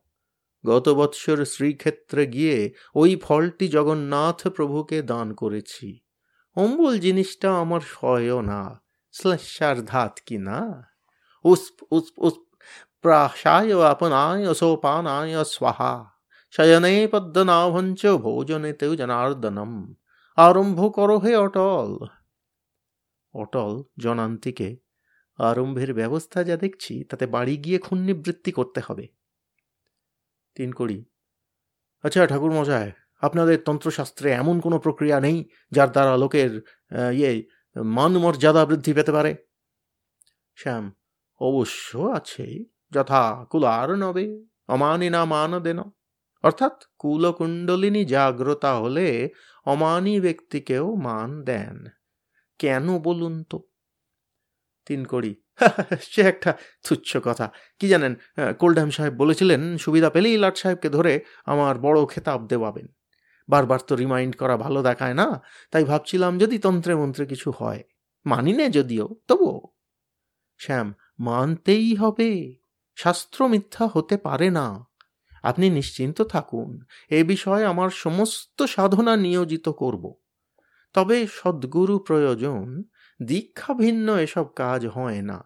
গত বৎসর শ্রীক্ষেত্রে গিয়ে ওই ফলটি জগন্নাথ প্রভুকে দান করেছি। অম্বল জিনিসটা আমার সয়ও না শ্লেষার ধাত কি না? উস্প উস্প উস্প প্রাশায় আপনায় সোপানায় স্বাহা। শয়নে পদ্মনাভঞ্চ ভোজনেতেও জনার্দনম আরম্ভ করো হে অটল। অটল জনান্তিকে আরম্ভের ব্যবস্থা যা দেখছি, তাতে বাড়ি গিয়ে খুন্নিবৃত্তি করতে হবে। তিন কড়ি। আচ্ছা ঠাকুর মশাই আপনাদের তন্ত্রশাস্ত্রে এমন কোনো প্রক্রিয়া নেই যার দ্বারা লোকের ইয়ে মান মর্যাদা বৃদ্ধি পেতে পারে? শ্যাম, অবশ্য আছে, যথা কুলার নবে, অমানি না মান দেন। অর্থাৎ কুলকুণ্ডলিনী জাগ্রতা হলে অমানি ব্যক্তিকেও মান দেন। কেন বলুন তো? তিন কড়ি। সে একটা তুচ্ছ কথা। কি জানেন কোল্ডহ্যাম সাহেব বলেছিলেন, সুবিধা পেলেই লাট সাহেবকে ধরে আমার বড় খেতাব দেওয়াবেন। বারবার তো রিমাইন্ড করা ভালো দেখায় না, তাই ভাবছিলাম যদি তন্ত্রে মন্ত্রে কিছু হয়। মানি নে যদিও, তবুও। শ্যাম, মানতেই হবে। শাস্ত্র মিথ্যা হতে পারে না। আপনি নিশ্চিন্ত থাকুন, এ বিষয়ে আমার সমস্ত সাধনা নিয়োজিত করব। তবে সদ্গুরু প্রয়োজন, দীক্ষা ভিন্ন এসব কাজ হয় না।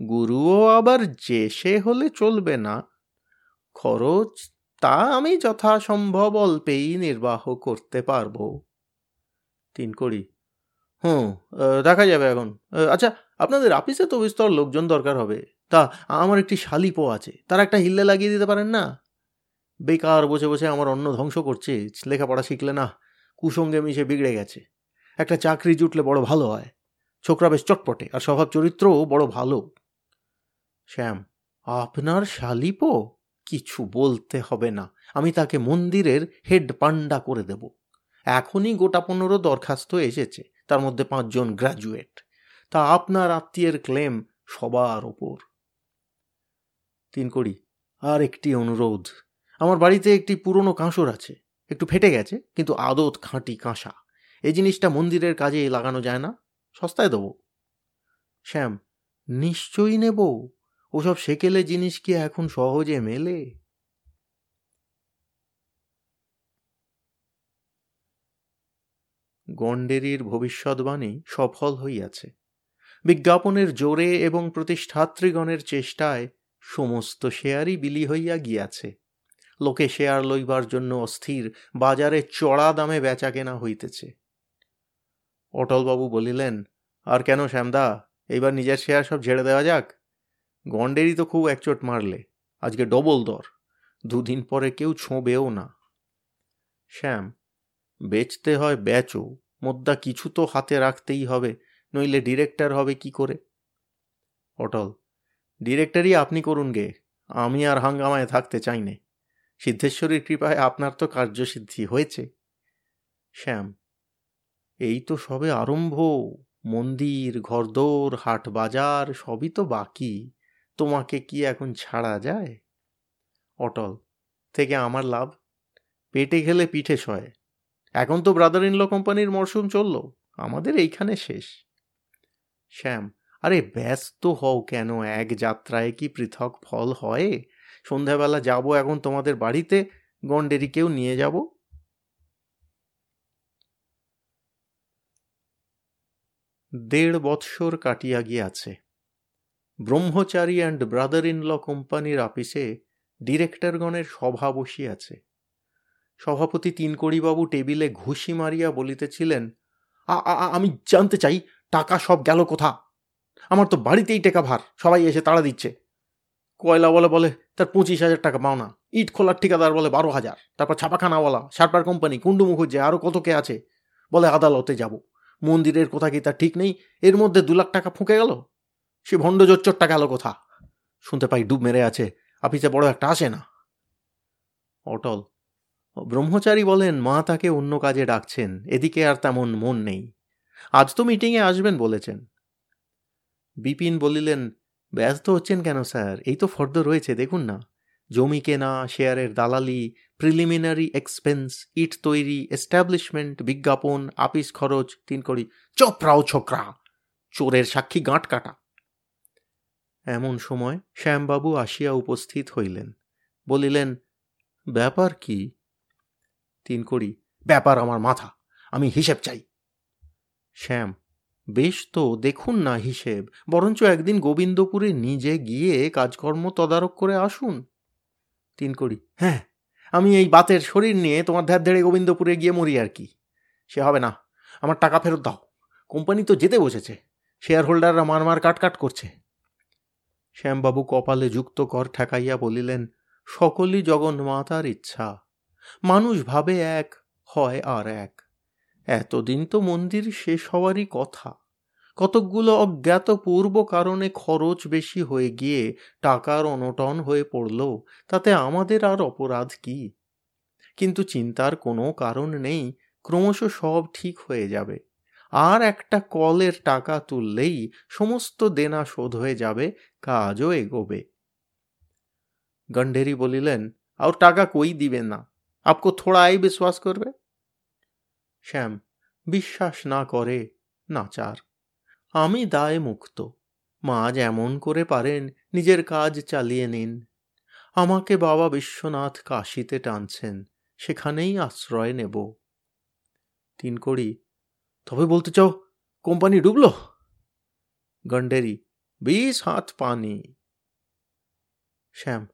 গুরুও আবার যে সে হলে চলবে না। খরচ তা আমি যথাসম্ভব অল্পেই নির্বাহ করতে পারব। তিন করি হুম দেখা যাবে এখন। আচ্ছা আপনাদের আপিসে তো বিস্তর লোকজন দরকার হবে। তা, আমার একটি শালিপো আছে। তার একটা হিল্লে লাগিয়ে দিতে পারেন না? বেকার বসে বসে আমার অন্ন ধ্বংস করছে। লেখাপড়া শিখলে না। কুসঙ্গে মিশে বিগড়ে গেছে। একটা চাকরি জুটলে বড় ভালো হয়। ছোকরা বেশ চটপটে, আর স্বভাব চরিত্রও বড় ভালো। শ্যাম, আপনার শালিপো? কিছু বলতে হবে না। আমি তাকে মন্দিরের হেড পান্ডা করে দেব। এখনই গোটা পনেরো দরখাস্ত এসেছে, তার মধ্যে পাঁচজন গ্র্যাজুয়েট তা আপনার আত্মীয়ের ক্লেম সবার ওপর। তিন কড়ি আর একটি অনুরোধ। আমার বাড়িতে একটি পুরনো কাঁসর আছে। একটু ফেটে গেছে, কিন্তু আদত খাঁটি কাঁসা। এই জিনিসটা মন্দিরের কাজে লাগানো যায় না। সস্তায় দেবো। শ্যাম, নিশ্চয়ই নেব। ওসব সেকেলে জিনিস কি এখন সহজে মেলে? গণ্ডেরির ভবিষ্যৎবাণী সফল হইয়াছে। বিজ্ঞাপনের জোরে এবং প্রতিষ্ঠাত্রীগণের চেষ্টায় সমস্ত শেয়ারই বিলি হইয়া গিয়াছে। লোকে শেয়ার লইবার জন্য অস্থির বাজারে চড়া দামে বেচা কেনা হইতেছে। অটলবাবু বলিলেন, আর কেন শ্যামদা, এইবার নিজের শেয়ার সব ঝেড়ে দেওয়া যাক? গন্ডেরই তো খুব একচোট মারলে, আজকে ডবল দর, দুদিন পরে কেউ ছোঁবেও না। শ্যাম, বেচতে হয় বেচো, মোদ্দা কিছু তো হাতে রাখতেই হবে, নইলে ডিরেক্টর হবে কি করে? অটল, ডিরেক্টরই আপনি করুন গে, আমি আর হাঙ্গামায় থাকতে চাই নে। সিদ্ধেশ্বরীর কৃপায় আপনার তো কার্যসিদ্ধি হয়েছে। শ্যাম, এই তো সবে আরম্ভ। মন্দির, ঘরদোর, হাট বাজার, সবই তো বাকি। তোমাকে কি এখন ছাড়া যায়? অটল, থেকে আমার লাভ? পেটে খেলে পিঠে সয় এখন তো ব্রাদার ইনল কোম্পানির মরশুম চলল। আমাদের এইখানে শেষ। শ্যাম, আরে ব্যস্ত হও কেন? এক যাত্রায় কি পৃথক ফল হয়? সন্ধ্যাবেলা যাব এখন তোমাদের বাড়িতে গন্ডেরিকেও নিয়ে যাব। দেড় বৎসর কাটিয়া গিয়াছে। Brahmachari and brother in law কোম্পানির অফিসে ডিরেক্টরগণের সভা বসিয়াছে। সভাপতি তিনকড়িবাবু টেবিলে ঘুষি মারিয়া বলিতেছিলেন আমি জানতে চাই, টাকা সব গেল কোথা? আমার তো বাড়িতেই টেকা ভার সবাই এসে তাড়া দিচ্ছে। কয়লা বলে, তার পঁচিশ হাজার টাকা পাওনা ইট খোলার ঠিকাদার বলে, বারো হাজার। তারপর ছাপাখানাওয়ালা, সারপার কোম্পানি কুন্ডু মুখুজ্জে আরও কত কে আছে? বলে, আদালতে যাব। মন্দিরের কোথা কি তার ঠিক নেই? এর মধ্যে দু লাখ টাকা ফুঁকে গেল? সে ভণ্ড জোচ্চরটা গেল কোথা? শুনতে পাই ডুব মেরে আছে আপিসে বড় একটা আসে না? অটল, ব্রহ্মচারী বলেন, মা তাকে অন্য কাজে ডাকছেন। এদিকে আর তেমন মন নেই। আজ তো মিটিংয়ে আসবেন বলেছেন। বিপিন বলিলেন ব্যস্ত হচ্ছেন কেন, স্যার? এই তো ফর্দ রয়েছে, দেখুন না। জমি কেনা, শেয়ারের দালালি প্রিলিমিনারি এক্সপেন্স ইট তৈরি এস্টাবলিশমেন্ট বিজ্ঞাপন, আপিস খরচ, তিন করি চপরাও ছোকরা, চোরের সাক্ষী গাঁট কাটা। এমন সময় শ্যামবাবু আসিয়া উপস্থিত হইলেন। বলিলেন, ব্যাপার কি? তিন করি ব্যাপার আমার মাথা, আমি হিসেব চাই। শ্যাম বেশ তো, দেখুন না হিসেব। বরঞ্চ একদিন গোবিন্দপুরে নিজে গিয়ে কাজকর্ম তদারক করে আসুন। তিন করি। হ্যাঁ আমি এই বাতের শরীর নিয়ে তোমার ধ্যার ধেড়ে গোবিন্দপুরে গিয়ে মরি আর কি। সে হবে না। আমার টাকা ফেরত দাও। কোম্পানি তো যেতে বসেছে। শেয়ার হোল্ডাররা মার মার কাট কাট করছে। শ্যামবাবু কপালে যুক্ত কর ঠেকাইয়া বলিলেন, সকলই জগন্মাতার ইচ্ছা। মানুষ ভাবে এক, হয় আর এক। এতদিন তো মন্দির শেষ হওয়ারই কথা। কতকগুলো অজ্ঞাত পূর্ব কারণে খরচ বেশি হয়ে গিয়ে টাকার অনটন হয়ে পড়ল, তাতে আমাদের আর অপরাধ কি? কিন্তু চিন্তার কোনো কারণ নেই, ক্রমশ সব ঠিক হয়ে যাবে। আর একটা কলের টাকা তুললেই সমস্ত দেনা শোধ হয়ে যাবে, কাজও এগোবে। গন্ডেরি বলিলেন, আর টাকা কই দিবে না? আপকো থোড়াই বিশ্বাস করবে? শ্যাম, বিশ্বাস না করে নাচার আমি দায় মুক্ত। মা যেমন করে পারেন, নিজের কাজ চালিয়ে নিন। আমাকে বাবা বিশ্বনাথ কাশিতে টানছেন, সেখানেই আশ্রয় নেব। তিন কড়ি, তবে বলতে চাও, কোম্পানি ডুবল? গন্ডেরি বিশ হাত পানি। শ্যাম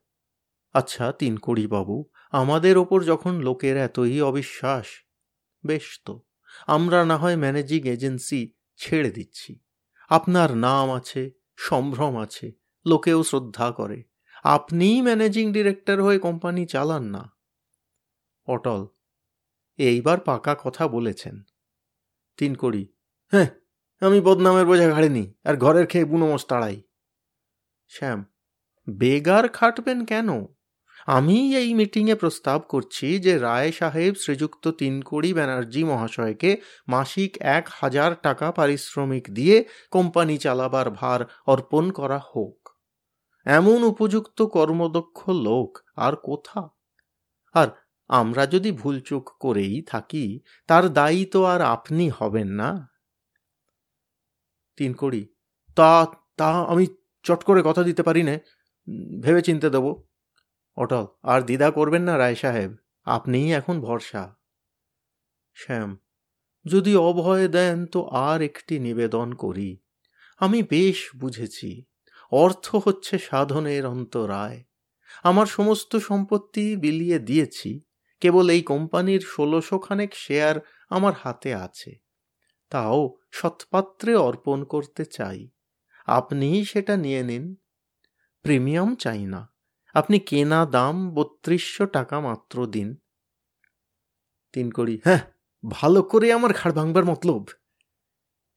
আচ্ছা তিন কড়ি বাবু, আমাদের ওপর যখন লোকের এতই অবিশ্বাস বেশ তো, আমরা না হয় ম্যানেজিং এজেন্সি ছেড়ে দিচ্ছি। আপনার নাম আছে, সম্ভ্রম আছে, লোকেও শ্রদ্ধা করে। আপনিই ম্যানেজিং ডিরেক্টর হয়ে কোম্পানি চালান না। অটল, এইবার পাকা কথা বলেছেন। তিন কড়ি হ্যাঁ আমি বদনামের বোঝা ঘাড়িনি, আর ঘরের খেয়ে বুনোমস তাড়াই। শ্যাম, বেগার খাটবেন কেন? আমি এই মিটিংয়ে প্রস্তাব করছি যে রায় সাহেব শ্রীযুক্ত তিনকড়ি ব্যানার্জি মহাশয়কে মাসিক এক হাজার টাকা পারিশ্রমিক দিয়ে কোম্পানি চালাবার ভার অর্পণ করা হোক। এমন উপযুক্ত কর্মদক্ষ লোক আর কোথা? আর আমরা যদি ভুলচুক করেই থাকি, তার দায়ী তো আর আপনি হবেন না। তিন কড়ি তা তা আমি চট করে কথা দিতে পারি না ভেবে চিনতে দেব। অটল, আর দ্বিধা করবেন না রায় সাহেব। আপনিই এখন ভরসা। শ্যাম, যদি অভয় দেন তো আর একটি নিবেদন করি। আমি বেশ বুঝেছি, অর্থ হচ্ছে সাধনের অন্তরায়। আমার সমস্ত সম্পত্তি বিলিয়ে দিয়েছি, কেবল এই কোম্পানির ষোলোশো খানেক শেয়ার আমার হাতে আছে। তাও সৎপাত্রে অর্পণ করতে চাই। আপনিই সেটা নিয়ে নিন। প্রিমিয়াম চাই না। আপনি কেনা দাম বত্রিশশো টাকা মাত্র দিন। তিন করি হ্যাঁ ভালো করে আমার ঘাড় ভাঙবার মতলব।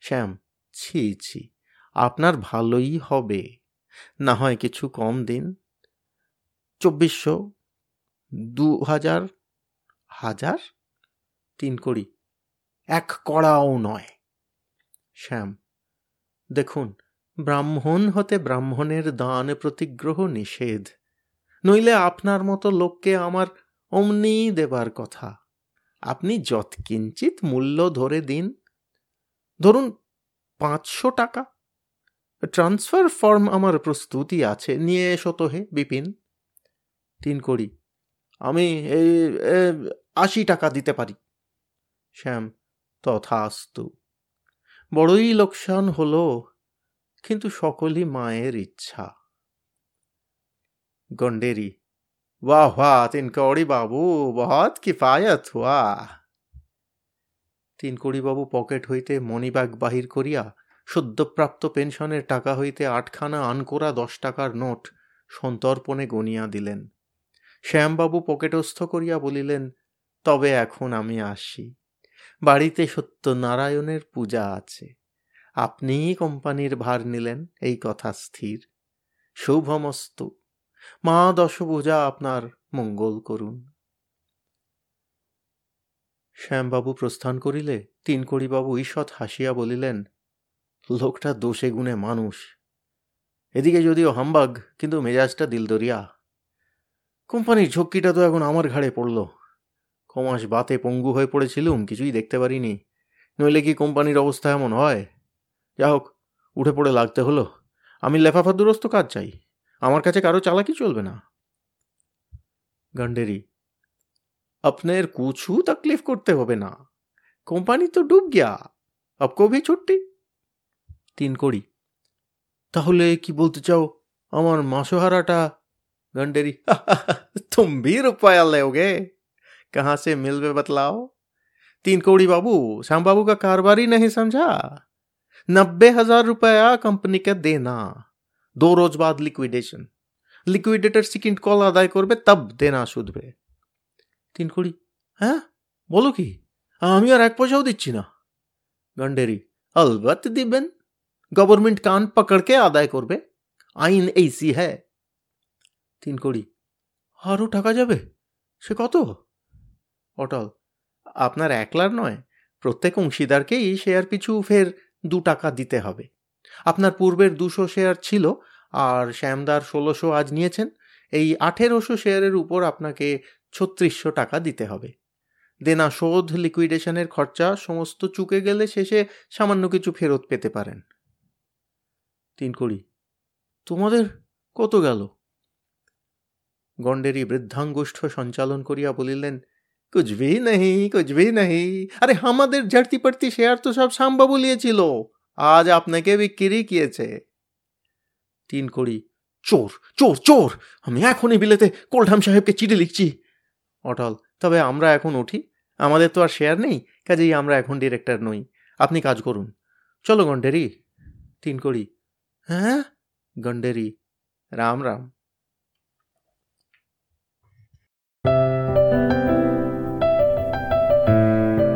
শ্যাম, ছি ছি, আপনার ভালোই হবে। না হয় কিছু কম দিন। চব্বিশশো দু হাজার হাজার? তিন কড়ি। এক কড়াও নয়। শ্যাম, দেখুন, ব্রাহ্মণ হতে ব্রাহ্মণের দান প্রতিগ্রহ নিষেধ। নইলে আপনার মতো লোককে আমার অমনি দেবার কথা। আপনি যৎকিঞ্চিত মূল্য ধরে দিন। ধরুন, পাঁচশো টাকা। ট্রান্সফার ফর্ম আমার প্রস্তুতি আছে। নিয়ে এসো তো হে, বিপিন। তিন করি আমি এই আশি টাকা দিতে পারি। শ্যাম, তথাস্তু। বড়ই লোকসান হলো, কিন্তু সকলই মায়ের ইচ্ছা। গন্ডেরি वाह वाह তিনকড়ি বাবু বহুত কিফায়ত হুয়া বাবু পকেট হইতে মণিব্যাগ বাহির করিয়া সদ্যপ্রাপ্ত পেনশনের টাকা হইতে আটখানা আনকোরা দশ টাকার নোট সন্তর্পণে গনিয়া দিলেন শ্যামবাবু পকেটস্থ করিয়া বলিলেন তবে এখন আমি আসি বাড়িতে সত্যনারায়ণের পূজা আছে আপনিই কোম্পানির ভার নিলেন এই কথা স্থির শুভমস্তু মা দশভূজা আপনার মঙ্গল করুন। শ্যামবাবু প্রস্থান করিলে তিনকড়িবাবু ঈষৎ হাসিয়া বলিলেন, লোকটা দোষে গুণে মানুষ। এদিকে যদিও হাম্বাগ, কিন্তু মেজাজটা দিলদরিয়া। কোম্পানির ঝক্কিটা তো এখন আমার ঘাড়ে পড়ল। কমাস বাতে পঙ্গু হয়ে পড়েছিলুম, কিছুই দেখতে পারিনি। নইলে কি কোম্পানির অবস্থা এমন হয়? যা হোক উঠে পড়ে লাগতে হলো। আমি লেফাফা দুরস্ত কাজ চাই। আমার কাছে কারো চালাকি চলবে না গন্ডেরি আপনার কুছু তকলিফ করতে হবে না কোম্পানি তো ডুব গিয়া আপকো ভি ছুট্টি তিন কড়ি তাহলে কি বলতে চাও আমার মাসোহারাটা गंडेरी तुम भी रुपया लोगे कहाँ से मिल बतलाओ तीन कौड़ी बाबू श्याम बाबू का कारोबार ही नहीं समझा नब्बे हजार रुपया कंपनी का देना दो रोज बाद लिक्विडेशन লিকুইডেটার সেকেন্ড কল আদায় করবে তব দেনা শুধবে তিন কুড়ি হ্যাঁ বলো কি আমি আর এক পয়সাও দিচ্ছি না গন্ডেরি অলবত দিবেন গভর্নমেন্ট কান পকড়কে আদায় করবে আইন এইসি হ্যাঁ তিন কড়ি আরও টাকা যাবে সে কত অটল আপনার একলার নয় প্রত্যেক অংশীদারকেই শেয়ার পিছু ফের দু টাকা দিতে হবে আপনার পূর্বের দুশো শেয়ার ছিল আর শ্যামদার ষোলোশো আজ নিয়েছেন। এই আঠেরোশো শেয়ারের উপর আপনাকে ছত্রিশশো টাকা দিতে হবে। দেনা শোধ, লিকুইডেশনের খরচা, সমস্ত চুকে গেলে শেষে সামান্য কিছু ফেরত পেতে পারেন। তিন কুড়ি, তোমাদের কত গেল? গন্ডেরি বৃদ্ধাঙ্গুষ্ঠ সঞ্চালন করিয়া বলিলেন ভি নাহি ভি নাহি আরে, আমাদের ঝাড়তি পাড়তি শেয়ার তো সব সাম্বা বলিয়েছিল। আজ আপনাকে বিক্রি কিয়েছে। তিন কড়ি। চোর চোর চোর! আমি এখনই বিলেতে কোলঠাম সাহেবকে চিঠি লিখছি। অটল, তবে আমরা এখন উঠি। আমাদের তো আর শেয়ার নেই, কাজেই আমরা এখন ডিরেক্টর নই। আপনি কাজ করুন। চলো গন্ডেরি তিন কড়ি। হ্যাঁ? গন্ডেরি রাম রাম।